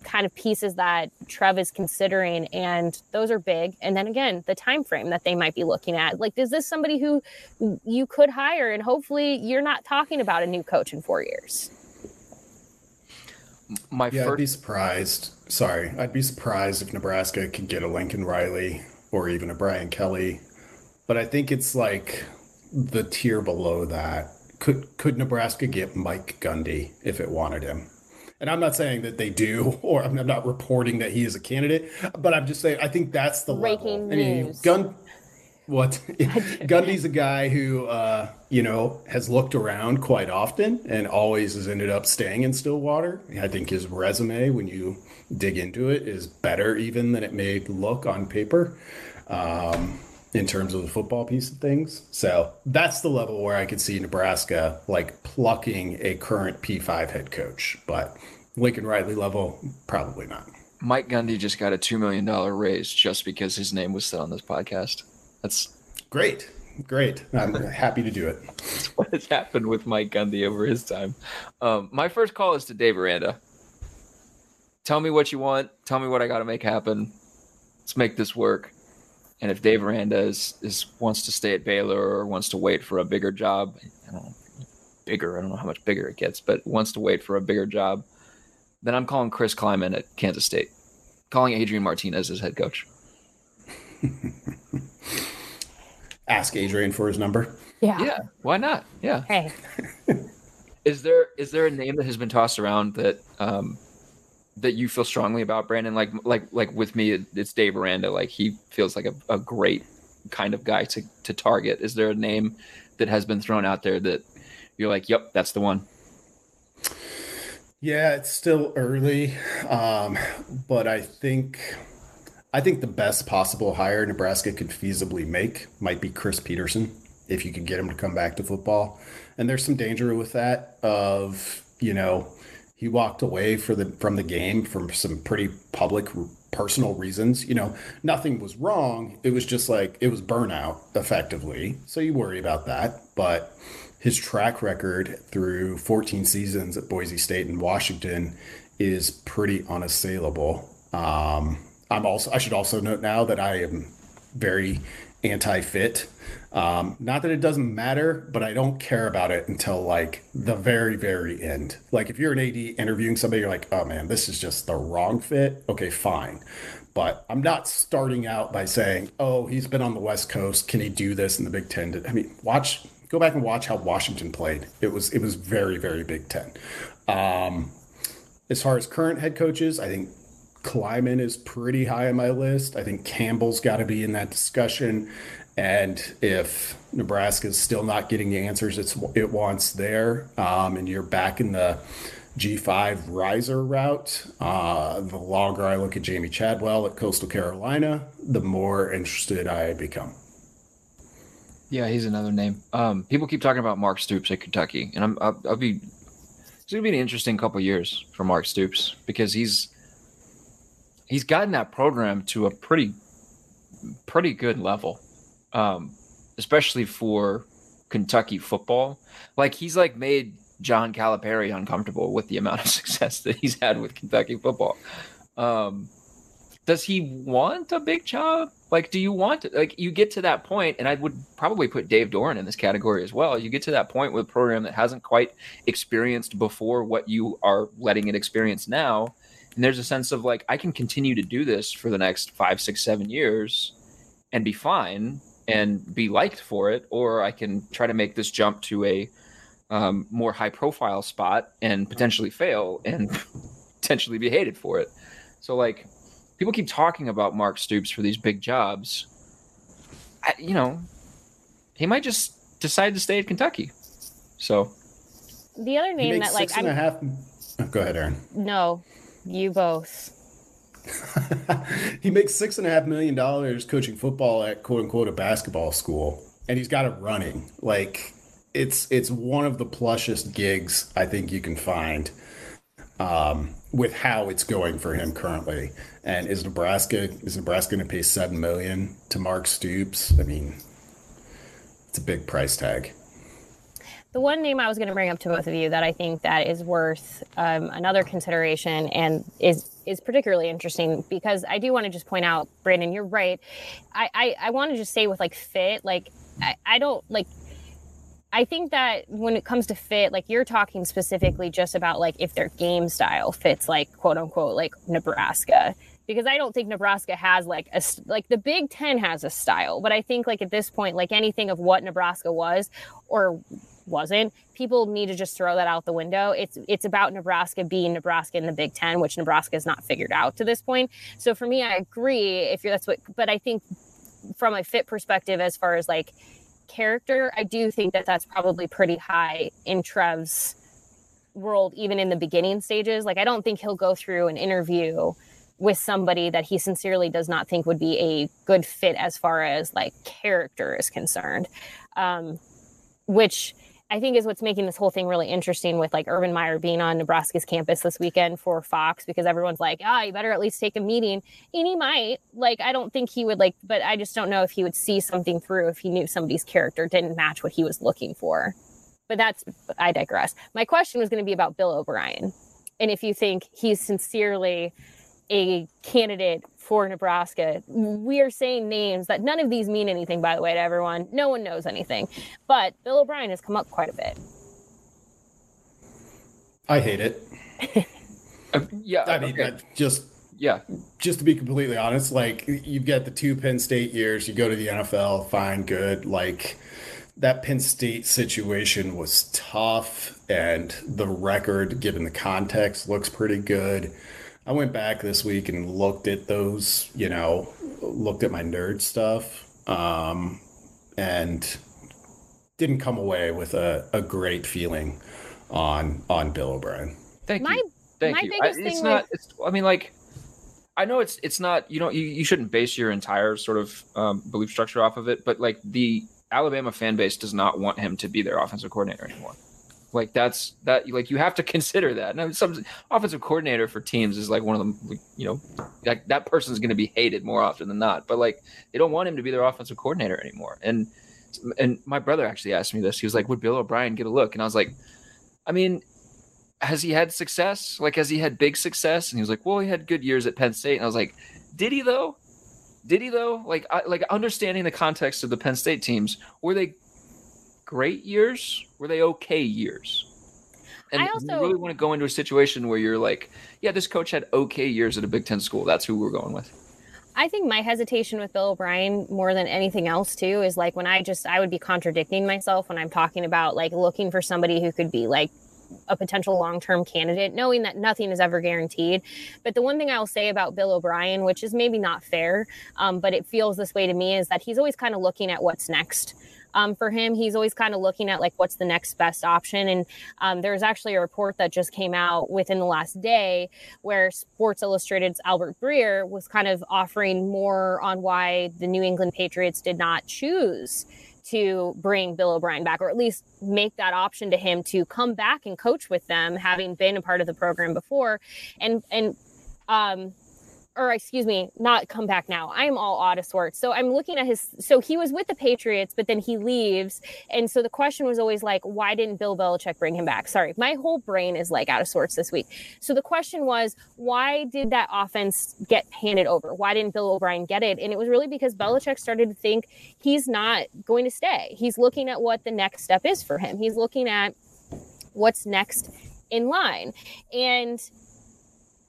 S6: kind of pieces that trev is considering and those are big. And then again the time frame that they might be looking at. Like is this somebody who you could hire and hopefully you're not talking about a new coach in four years?
S4: My
S5: Yeah, I'd
S4: first
S5: be surprised. Sorry, I'd be surprised if Nebraska could get a Lincoln Riley or even a Brian Kelly. But I think it's like the tier below that. Could could Nebraska get Mike Gundy if it wanted him? And I'm not saying that they do, or I'm not reporting that he is a candidate, but I'm just saying I think that's the
S6: Breaking
S5: level. I mean,
S6: news.
S5: Gun, what? Gundy's a guy who, uh, you know, has looked around quite often and always has ended up staying in Stillwater. I think his resume, when you dig into it, is better even than it may look on paper um, in terms of the football piece of things. So that's the level where I could see Nebraska like plucking a current P5 head coach. But Lincoln Riley level, probably not.
S4: Mike Gundy just got a two million dollar raise just because his name was said on this podcast. That's
S5: Great. Great. I'm happy to do it.
S4: what has happened with Mike Gundy over his time. Um, my first call is to Dave Aranda. Tell me what you want. Tell me what I got to make happen. Let's make this work. And if Dave Aranda is, is wants to stay at Baylor or wants to wait for a bigger job, I don't know, bigger. I don't know how much bigger it gets, but wants to wait for a bigger job, then I'm calling Chris Klieman at Kansas State, calling Adrian Martinez as head coach.
S5: Ask Adrian for his number.
S6: yeah,
S4: Yeah, why not? Yeah.
S6: hey
S4: Is there is there a name that has been tossed around that um, that you feel strongly about, Brandon? Like like like with me, it- it's Dave Aranda. Like he feels like a, a great kind of guy to to target. Is there a name that has been thrown out there that you're like, yep, that's the one?
S5: Yeah, it's still early, um, but I think I think the best possible hire Nebraska could feasibly make might be Chris Petersen if you could get him to come back to football. And there's some danger with that of you know he walked away for the from the game from some pretty public personal reasons. You know, nothing was wrong. It was just like it was burnout effectively. So you worry about that, but his track record through 14 seasons at Boise State and Washington is pretty unassailable. Um, I'm also I should also note now that I am very anti-fit. Um, not that it doesn't matter, but I don't care about it until like the very, very end. Like if you're an AD interviewing somebody, you're like, oh man, this is just the wrong fit. Okay, fine. But I'm not starting out by saying, oh, he's been on the West Coast. Can he do this in the Big Ten? I mean, watch go back and watch how Washington played. It was it was very very Big Ten. Um, as far as current head coaches, I think Klieman is pretty high on my list. I think Campbell's got to be in that discussion. And if Nebraska is still not getting the answers it's, it wants there, um, and you're back in the G5 riser route, uh, the longer I look at Jamie Chadwell at Coastal Carolina, the more interested I become.
S4: Yeah, he's another name. Um, people keep talking about Mark Stoops at Kentucky, and I'm I'll, I'll be. It's gonna be an interesting couple years for Mark Stoops because he's he's gotten that program to a pretty pretty good level, um, especially for Kentucky football. Like he's like made John Calipari uncomfortable with the amount of success that he's had with Kentucky football. Um, does he want a big job? Like, do you want to, like you get to that point, and I would probably put Dave Doeren in this category as well. You get to that point with a program that hasn't quite experienced before what you are letting it experience now. And there's a sense of like, I can continue to do this for the next five, six, seven years and be fine and be liked for it, or I can try to make this jump to a um, more high profile spot and potentially fail and potentially be hated for it. So, like, people keep talking about Mark Stoops for these big jobs. I, you know, he might just decide to stay at Kentucky. So
S6: the other name that like
S5: I'm, half... oh, go ahead, Erin.
S6: No, you both.
S5: he makes six and a half million dollars coaching football at quote unquote a basketball school, and he's got it running. Like it's it's one of the plushest gigs I think you can find. Um, with how it's going for him currently. And is Nebraska is Nebraska going to pay seven million to Mark Stoops? I mean, it's a big price tag.
S6: The one name I was going to bring up to both of you that I think that is worth um, another consideration and is is particularly interesting because I do want to just point out, Brandon, you're right. I I, I want to just say with like fit, like I, I don't like I think that when it comes to fit, like you're talking specifically just about like if their game style fits like quote unquote like Nebraska. Because I don't think Nebraska has like a like the Big Ten has a style, but I think like at this point, like anything of what Nebraska was or wasn't, people need to just throw that out the window. It's it's about Nebraska being Nebraska in the Big Ten, which Nebraska has not figured out to this point. So for me, I agree if you're that's what, but I think from a fit perspective, as far as like character, I do think that that's probably pretty high in Trev's world, even in the beginning stages. Like, I don't think he'll go through an interview with somebody that he sincerely does not think would be a good fit as far as like character is concerned. Um, which I think is what's making this whole thing really interesting with like Urban Meyer being on Nebraska's campus this weekend for Fox because everyone's like, ah, you better at least take a meeting. And he might. Like, I don't think he would like, but I just don't know if he would see something through if he knew somebody's character didn't match what he was looking for. But that's, I digress. My question was going to be about Bill O'Brien. And if you think he's sincerely a candidate for Nebraska. We are saying names that none of these mean anything, by the way, to everyone. No one knows anything. But Bill O'Brien has come up quite a bit.
S5: I hate it.
S4: uh, yeah.
S5: I mean, okay. just
S4: yeah.
S5: Just to be completely honest, like you've got the two Penn State years, you go to the NFL, fine, good. Like that Penn State situation was tough, and the record, given the context, looks pretty good. I went back this week and looked at those, you know, looked at my nerd stuff, um, and didn't come away with a, a great feeling on on Bill O'Brien.
S4: Thank
S6: my
S4: you. Thank
S6: My
S4: you. I,
S6: biggest
S4: it's
S6: thing
S4: not.
S6: with-
S4: It's. I mean, like, I know it's. It's not. You know, you, you shouldn't base your entire sort of um, belief structure off of it. But like the Alabama fan base does not want him to be their offensive coordinator anymore. Like that's that. Like you have to consider that. Now, some offensive coordinator for teams is like one of them. You know, that that person's going to be hated more often than not. But like they don't want him to be their offensive coordinator anymore. And and my brother actually asked me this. He was like, "Would Bill O'Brien get a look?" And I was like, "I mean." has he had success? Like, has he had big success? And he was like, well, he had good years at Penn State. And I was like, did he though? Did he though? Like, I, like understanding the context of the Penn State teams, were they great years? Were they okay years? And
S6: I
S4: you really want to go into a situation where you're like, yeah, this coach had okay years at a Big Ten school. That's who we're going with.
S6: I think my hesitation with Bill O'Brien more than anything else too is like when I just I would be contradicting myself when I'm talking about like looking for somebody who could be like a potential long-term candidate knowing that nothing is ever guaranteed but the one thing i'll say about bill o'brien which is maybe not fair um, but it feels this way to me is that he's always kind of looking at what's next um, for him he's always kind of looking at like what's the next best option. And um, there's actually a report that just came out within the last day where sports illustrated's albert breer was kind of offering more on why the new england patriots did not choose to bring Bill O'Brien back, or at least make that option to him to come back and coach with them, having been a part of the program before, and and um, or excuse me, not come back now. I am all out of sorts. So I'm looking at his. So he was with the Patriots, but then he leaves, and so the question was always like, why didn't Bill Belichick bring him back? Sorry, my whole brain is like out of sorts this week. So the question was, why did that offense get handed over? Why didn't Bill O'Brien get it? And it was really because Belichick started to think he's not going to stay. He's looking at what the next step is for him. He's looking at what's next in line. And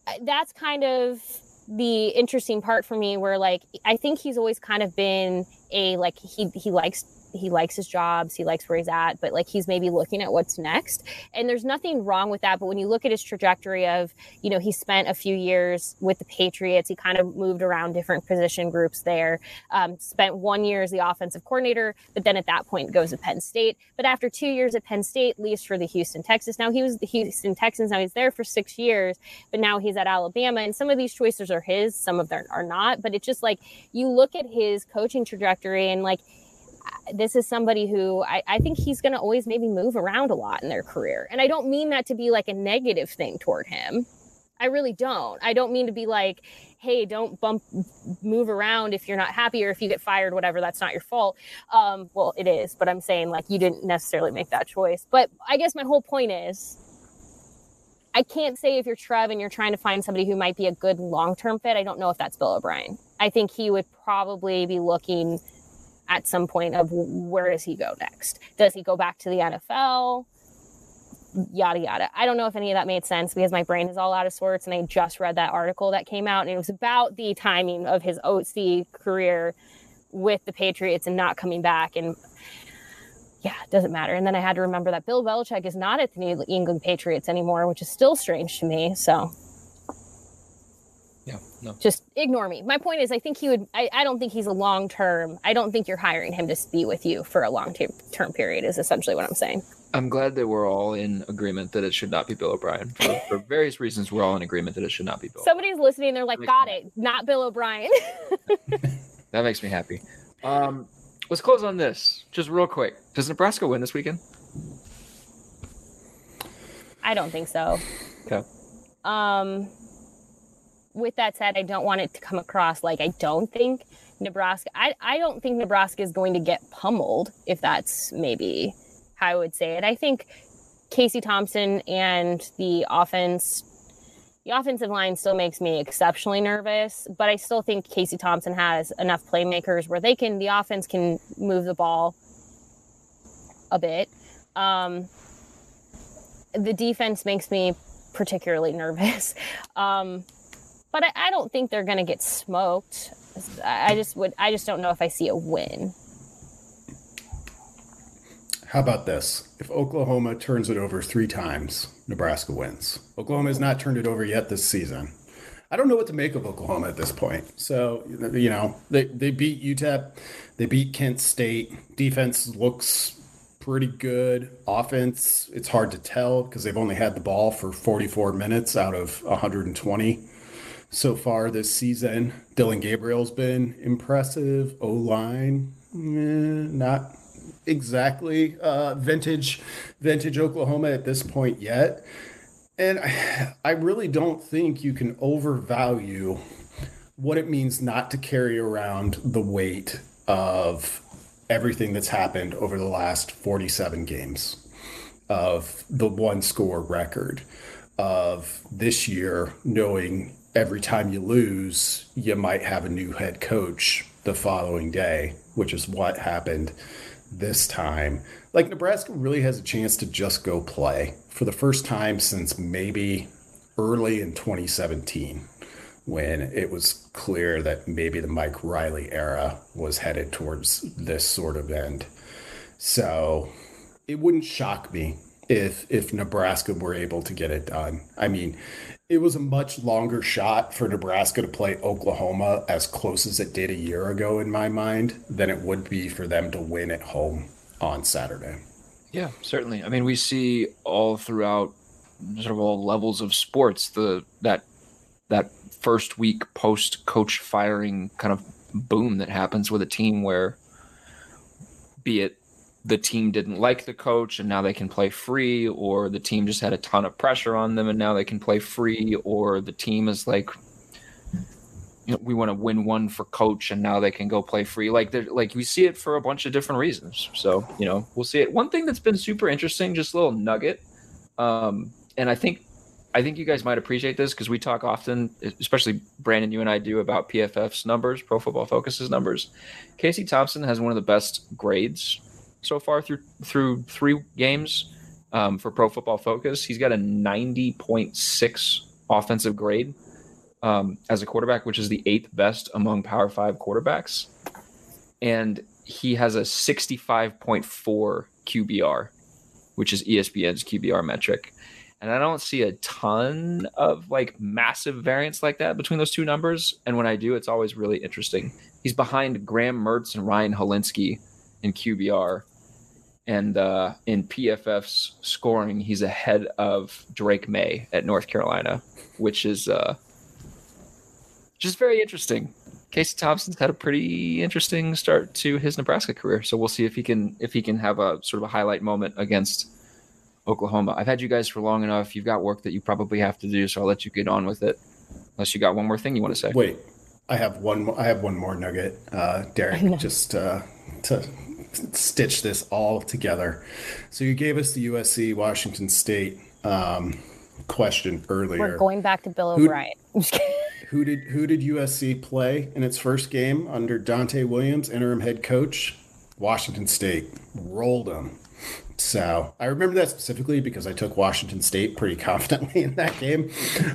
S6: uh, that's kind of the interesting part for me where like I think he's always kind of been a like he he likes he likes his jobs, he likes where he's at, but like he's maybe looking at what's next. And there's nothing wrong with that. But when you look at his trajectory of, you know, he spent a few years with the Patriots, he kind of moved around different position groups there, um, spent one year as the offensive coordinator, but then at that point goes to Penn State. But after two years at Penn State, leaves for the Houston Texans. Now he was the Houston Texans, now he's there for six years, but now he's at Alabama. And some of these choices are his, some of them are not. But it's just like you look at his coaching trajectory and like, this is somebody who I, I think he's going to always maybe move around a lot in their career. And I don't mean that to be like a negative thing toward him. I really don't. I don't mean to be like, hey, don't bump, move around if you're not happy or if you get fired, whatever, that's not your fault. Um, well, it is, but I'm saying like you didn't necessarily make that choice. But I guess my whole point is I can't say if you're Trev and you're trying to find somebody who might be a good long term fit. I don't know if that's Bill O'Brien. I think he would probably be looking at some point of where does he go next? Does he go back to the NFL? Yada yada. I don't know if any of that made sense because my brain is all out of sorts, and I just read that article that came out, and it was about the timing of his OC career with the Patriots and not coming back. And yeah, it doesn't matter. And then I had to remember that Bill Belichick is not at the New England Patriots anymore, which is still strange to me. So
S4: no.
S6: just ignore me. My point is, I think he would. I, I don't think he's a long term. I don't think you're hiring him to be with you for a long term period. Is essentially what I'm saying.
S4: I'm glad that we're all in agreement that it should not be Bill O'Brien. For, for various reasons, we're all in agreement that it should not be Bill.
S6: Somebody's listening. They're like, "Got it, not Bill O'Brien."
S4: That makes me happy. Um, let's close on this, just real quick. Does Nebraska win this weekend?
S6: I don't think so.
S4: Okay.
S6: Um, with that said, I don't want it to come across like I don't think Nebraska. I I don't think Nebraska is going to get pummeled. If that's maybe how I would say it. I think Casey Thompson and the offense. The offensive line still makes me exceptionally nervous, but I still think Casey Thompson has enough playmakers where they can, the offense can move the ball a bit. Um, the defense makes me particularly nervous. Um, but I, I don't think they're going to get smoked. I just would. I just don't know if I see a win.
S5: How about this? If Oklahoma turns it over three times, Nebraska wins. Oklahoma has not turned it over yet this season. I don't know what to make of Oklahoma at this point. So, you know, they, they beat UTEP, they beat Kent State. Defense looks pretty good. Offense, it's hard to tell because they've only had the ball for 44 minutes out of 120 so far this season. Dillon Gabriel's been impressive. O line, eh, not exactly uh, vintage, vintage Oklahoma at this point yet. And I, I really don't think you can overvalue what it means not to carry around the weight of everything that's happened over the last 47 games of the one score record of this year knowing every time you lose you might have a new head coach the following day which is what happened this time like nebraska really has a chance to just go play for the first time since maybe early in 2017 when it was clear that maybe the Mike Riley era was headed towards this sort of end. So it wouldn't shock me if if Nebraska were able to get it done. I mean, it was a much longer shot for Nebraska to play Oklahoma as close as it did a year ago in my mind than it would be for them to win at home on Saturday.
S4: Yeah, certainly. I mean, we see all throughout sort of all levels of sports the that that first week post coach firing kind of boom that happens with a team where be it the team didn't like the coach and now they can play free or the team just had a ton of pressure on them and now they can play free or the team is like you know we want to win one for coach and now they can go play free. Like like we see it for a bunch of different reasons. So you know we'll see it. One thing that's been super interesting just a little nugget um and i think I think you guys might appreciate this because we talk often, especially Brandon, you and I do about PFF's numbers, Pro Football Focus's numbers. Casey Thompson has one of the best grades so far through through three games um, for Pro Football Focus. He's got a ninety point six offensive grade um, as a quarterback, which is the eighth best among Power Five quarterbacks, and he has a sixty five point four QBR, which is ESPN's QBR metric and I don't see a ton of like massive variance like that between those two numbers. And when I do, it's always really interesting. He's behind Graham Mertz and Ryan Hilinski in QBR, and uh, in PFF's scoring, he's ahead of Drake Maye at North Carolina, which is uh, just very interesting. Casey Thompson's had a pretty interesting start to his Nebraska career, so we'll see if he can if he can have a sort of a highlight moment against Oklahoma. I've had you guys for long enough. You've got work that you probably have to do, so I'll let you get on with it. Unless you got one more thing you want to say.
S5: Wait, I have one. I have one more nugget, uh, Derek, just uh, to stitch this all together. So you gave us the USC Washington State um, question earlier.
S6: We're going back to Bill O'Brien.
S5: who did who did USC play in its first game under Donte Williams, interim head coach? Washington State rolled them. So I remember that specifically because I took Washington State pretty confidently in that game.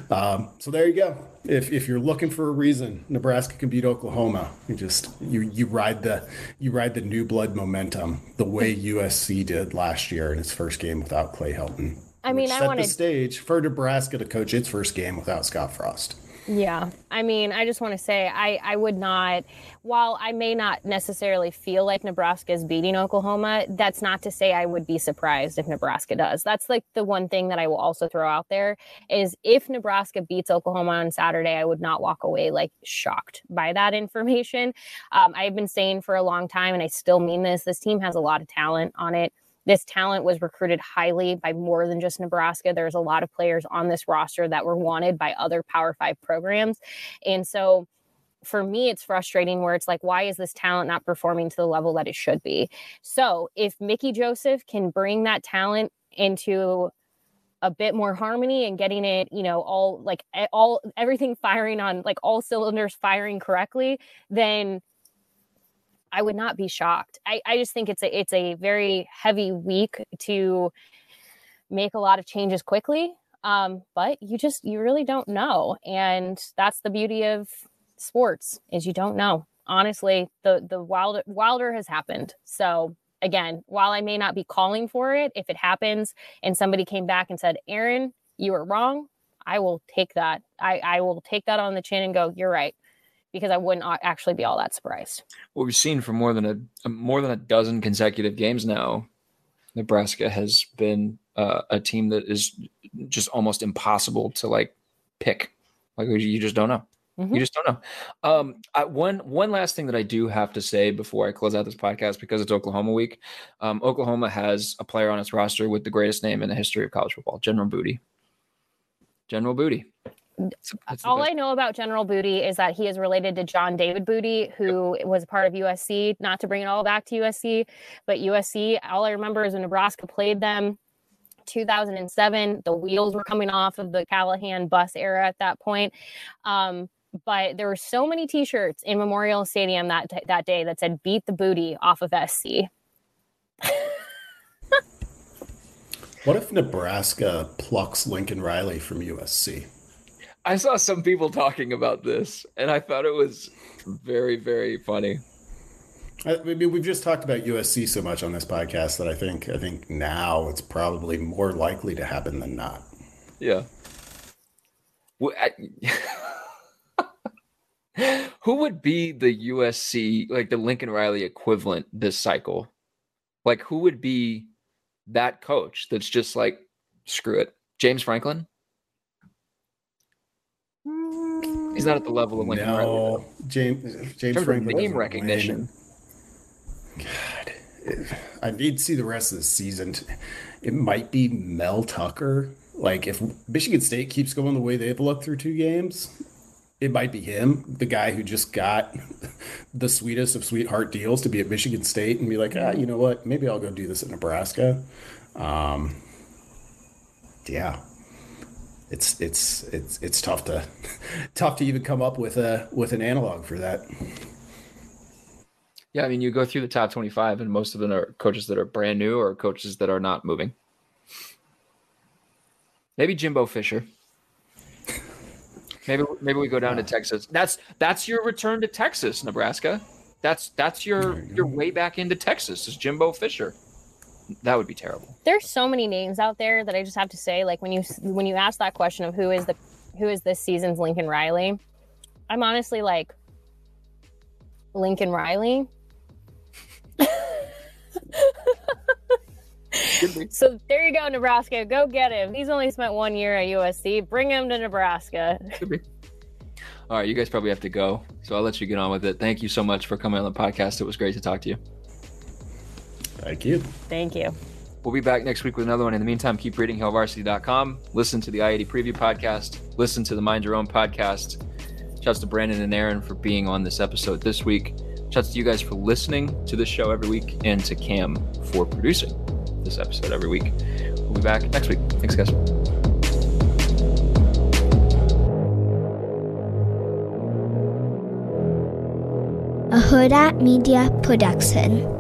S5: Um, so there you go. If, if you're looking for a reason Nebraska can beat Oklahoma, you just you you ride the you ride the new blood momentum the way USC did last year in its first game without Clay Helton.
S6: I mean, I
S5: wanted the stage for Nebraska to coach its first game without Scott Frost.
S6: Yeah. I mean, I just want to say I, I would not, while I may not necessarily feel like Nebraska is beating Oklahoma, that's not to say I would be surprised if Nebraska does. That's like the one thing that I will also throw out there is if Nebraska beats Oklahoma on Saturday, I would not walk away like shocked by that information. Um, I've been saying for a long time, and I still mean this, this team has a lot of talent on it. This talent was recruited highly by more than just Nebraska. There's a lot of players on this roster that were wanted by other Power Five programs. And so, for me, it's frustrating where it's like, why is this talent not performing to the level that it should be? So, if Mickey Joseph can bring that talent into a bit more harmony and getting it, you know, all like all everything firing on like all cylinders firing correctly, then I would not be shocked. I, I just think it's a it's a very heavy week to make a lot of changes quickly. Um, but you just you really don't know. And that's the beauty of sports is you don't know. Honestly, the the wild wilder has happened. So again, while I may not be calling for it, if it happens and somebody came back and said, Erin, you were wrong, I will take that. I, I will take that on the chin and go, you're right because I wouldn't actually be all that surprised.
S4: What we've seen for more than a more than a dozen consecutive games now Nebraska has been uh, a team that is just almost impossible to like pick. Like you just don't know.
S6: Mhm.
S4: You just don't know. Um, I, one one last thing that I do have to say before I close out this podcast because it's Oklahoma week. Um, Oklahoma has a player on its roster with the greatest name in the history of college football, General Booty. General Booty. It's- it's
S6: All
S4: best.
S6: I know about General Booty is that he is related to John David Booty, who was part of USC. Not to bring it all back to USC, but USC, all I remember is when Nebraska played them 2007. The wheels were coming off of the Callahan bus era at that point. Um, but there were so many T-shirts in Memorial Stadium that that day that said "Beat the Booty" off of SC.
S5: What if Nebraska plucks Lincoln Riley from USC?
S4: I saw some people talking about this, and I thought it was very, very funny.
S5: I mean, we've just talked about USC so much on this podcast that I think I think now it's probably more likely to happen than not.
S4: Yeah. Wh- I- Who would be the USC, like the Lincoln Riley equivalent this cycle? Like, who would be that coach that's just like, screw it? James Franklin? He's not at the level of Lincoln Riley. though.
S5: No, James James
S4: In terms of
S5: Franklin
S4: name recognition.
S5: win. God, it- I need to see the rest of the season. It might be Mel Tucker. Like if Michigan State keeps going the way they've looked through two games, it might be him, the guy who just got the sweetest of sweetheart deals to be at Michigan State and be like, ah, you know what? Maybe I'll go do this at Nebraska. Um, yeah, it's it's it's it's tough to tough to even come up with a with an analog for that.
S4: Yeah, I mean, you go through the top 25, and most of them are coaches that are brand new or coaches that are not moving. Maybe Jimbo Fisher. Maybe maybe we go down to Texas. That's that's your return to Texas, Nebraska. That's that's your your way back into Texas is Jimbo Fisher. That would be terrible.
S6: there's so many names out there that I just have to say like when you when you ask that question of who is the who is this season's Lincoln Riley I'm honestly like Lincoln Riley so there you go Nebraska go get him he's only spent one year at USC bring him to Nebraska
S4: All right, you guys probably have to go, so I'll let you get on with it. Thank you so much for coming on the podcast. It was great to talk to you.
S5: Thank you.
S6: thank you
S4: We'll be back next week with another one. In the meantime, keep reading HailVarsity.com. Listen to the I-80 Preview podcast. Listen to the Mind Your Own podcast. Shouts to Brandon and Erin for being on this episode this week. Shouts to you guys for listening to this show every week and to Cam for producing this episode every week. We'll be back next week. Thanks, guys.
S7: a Hurrdat Media Production.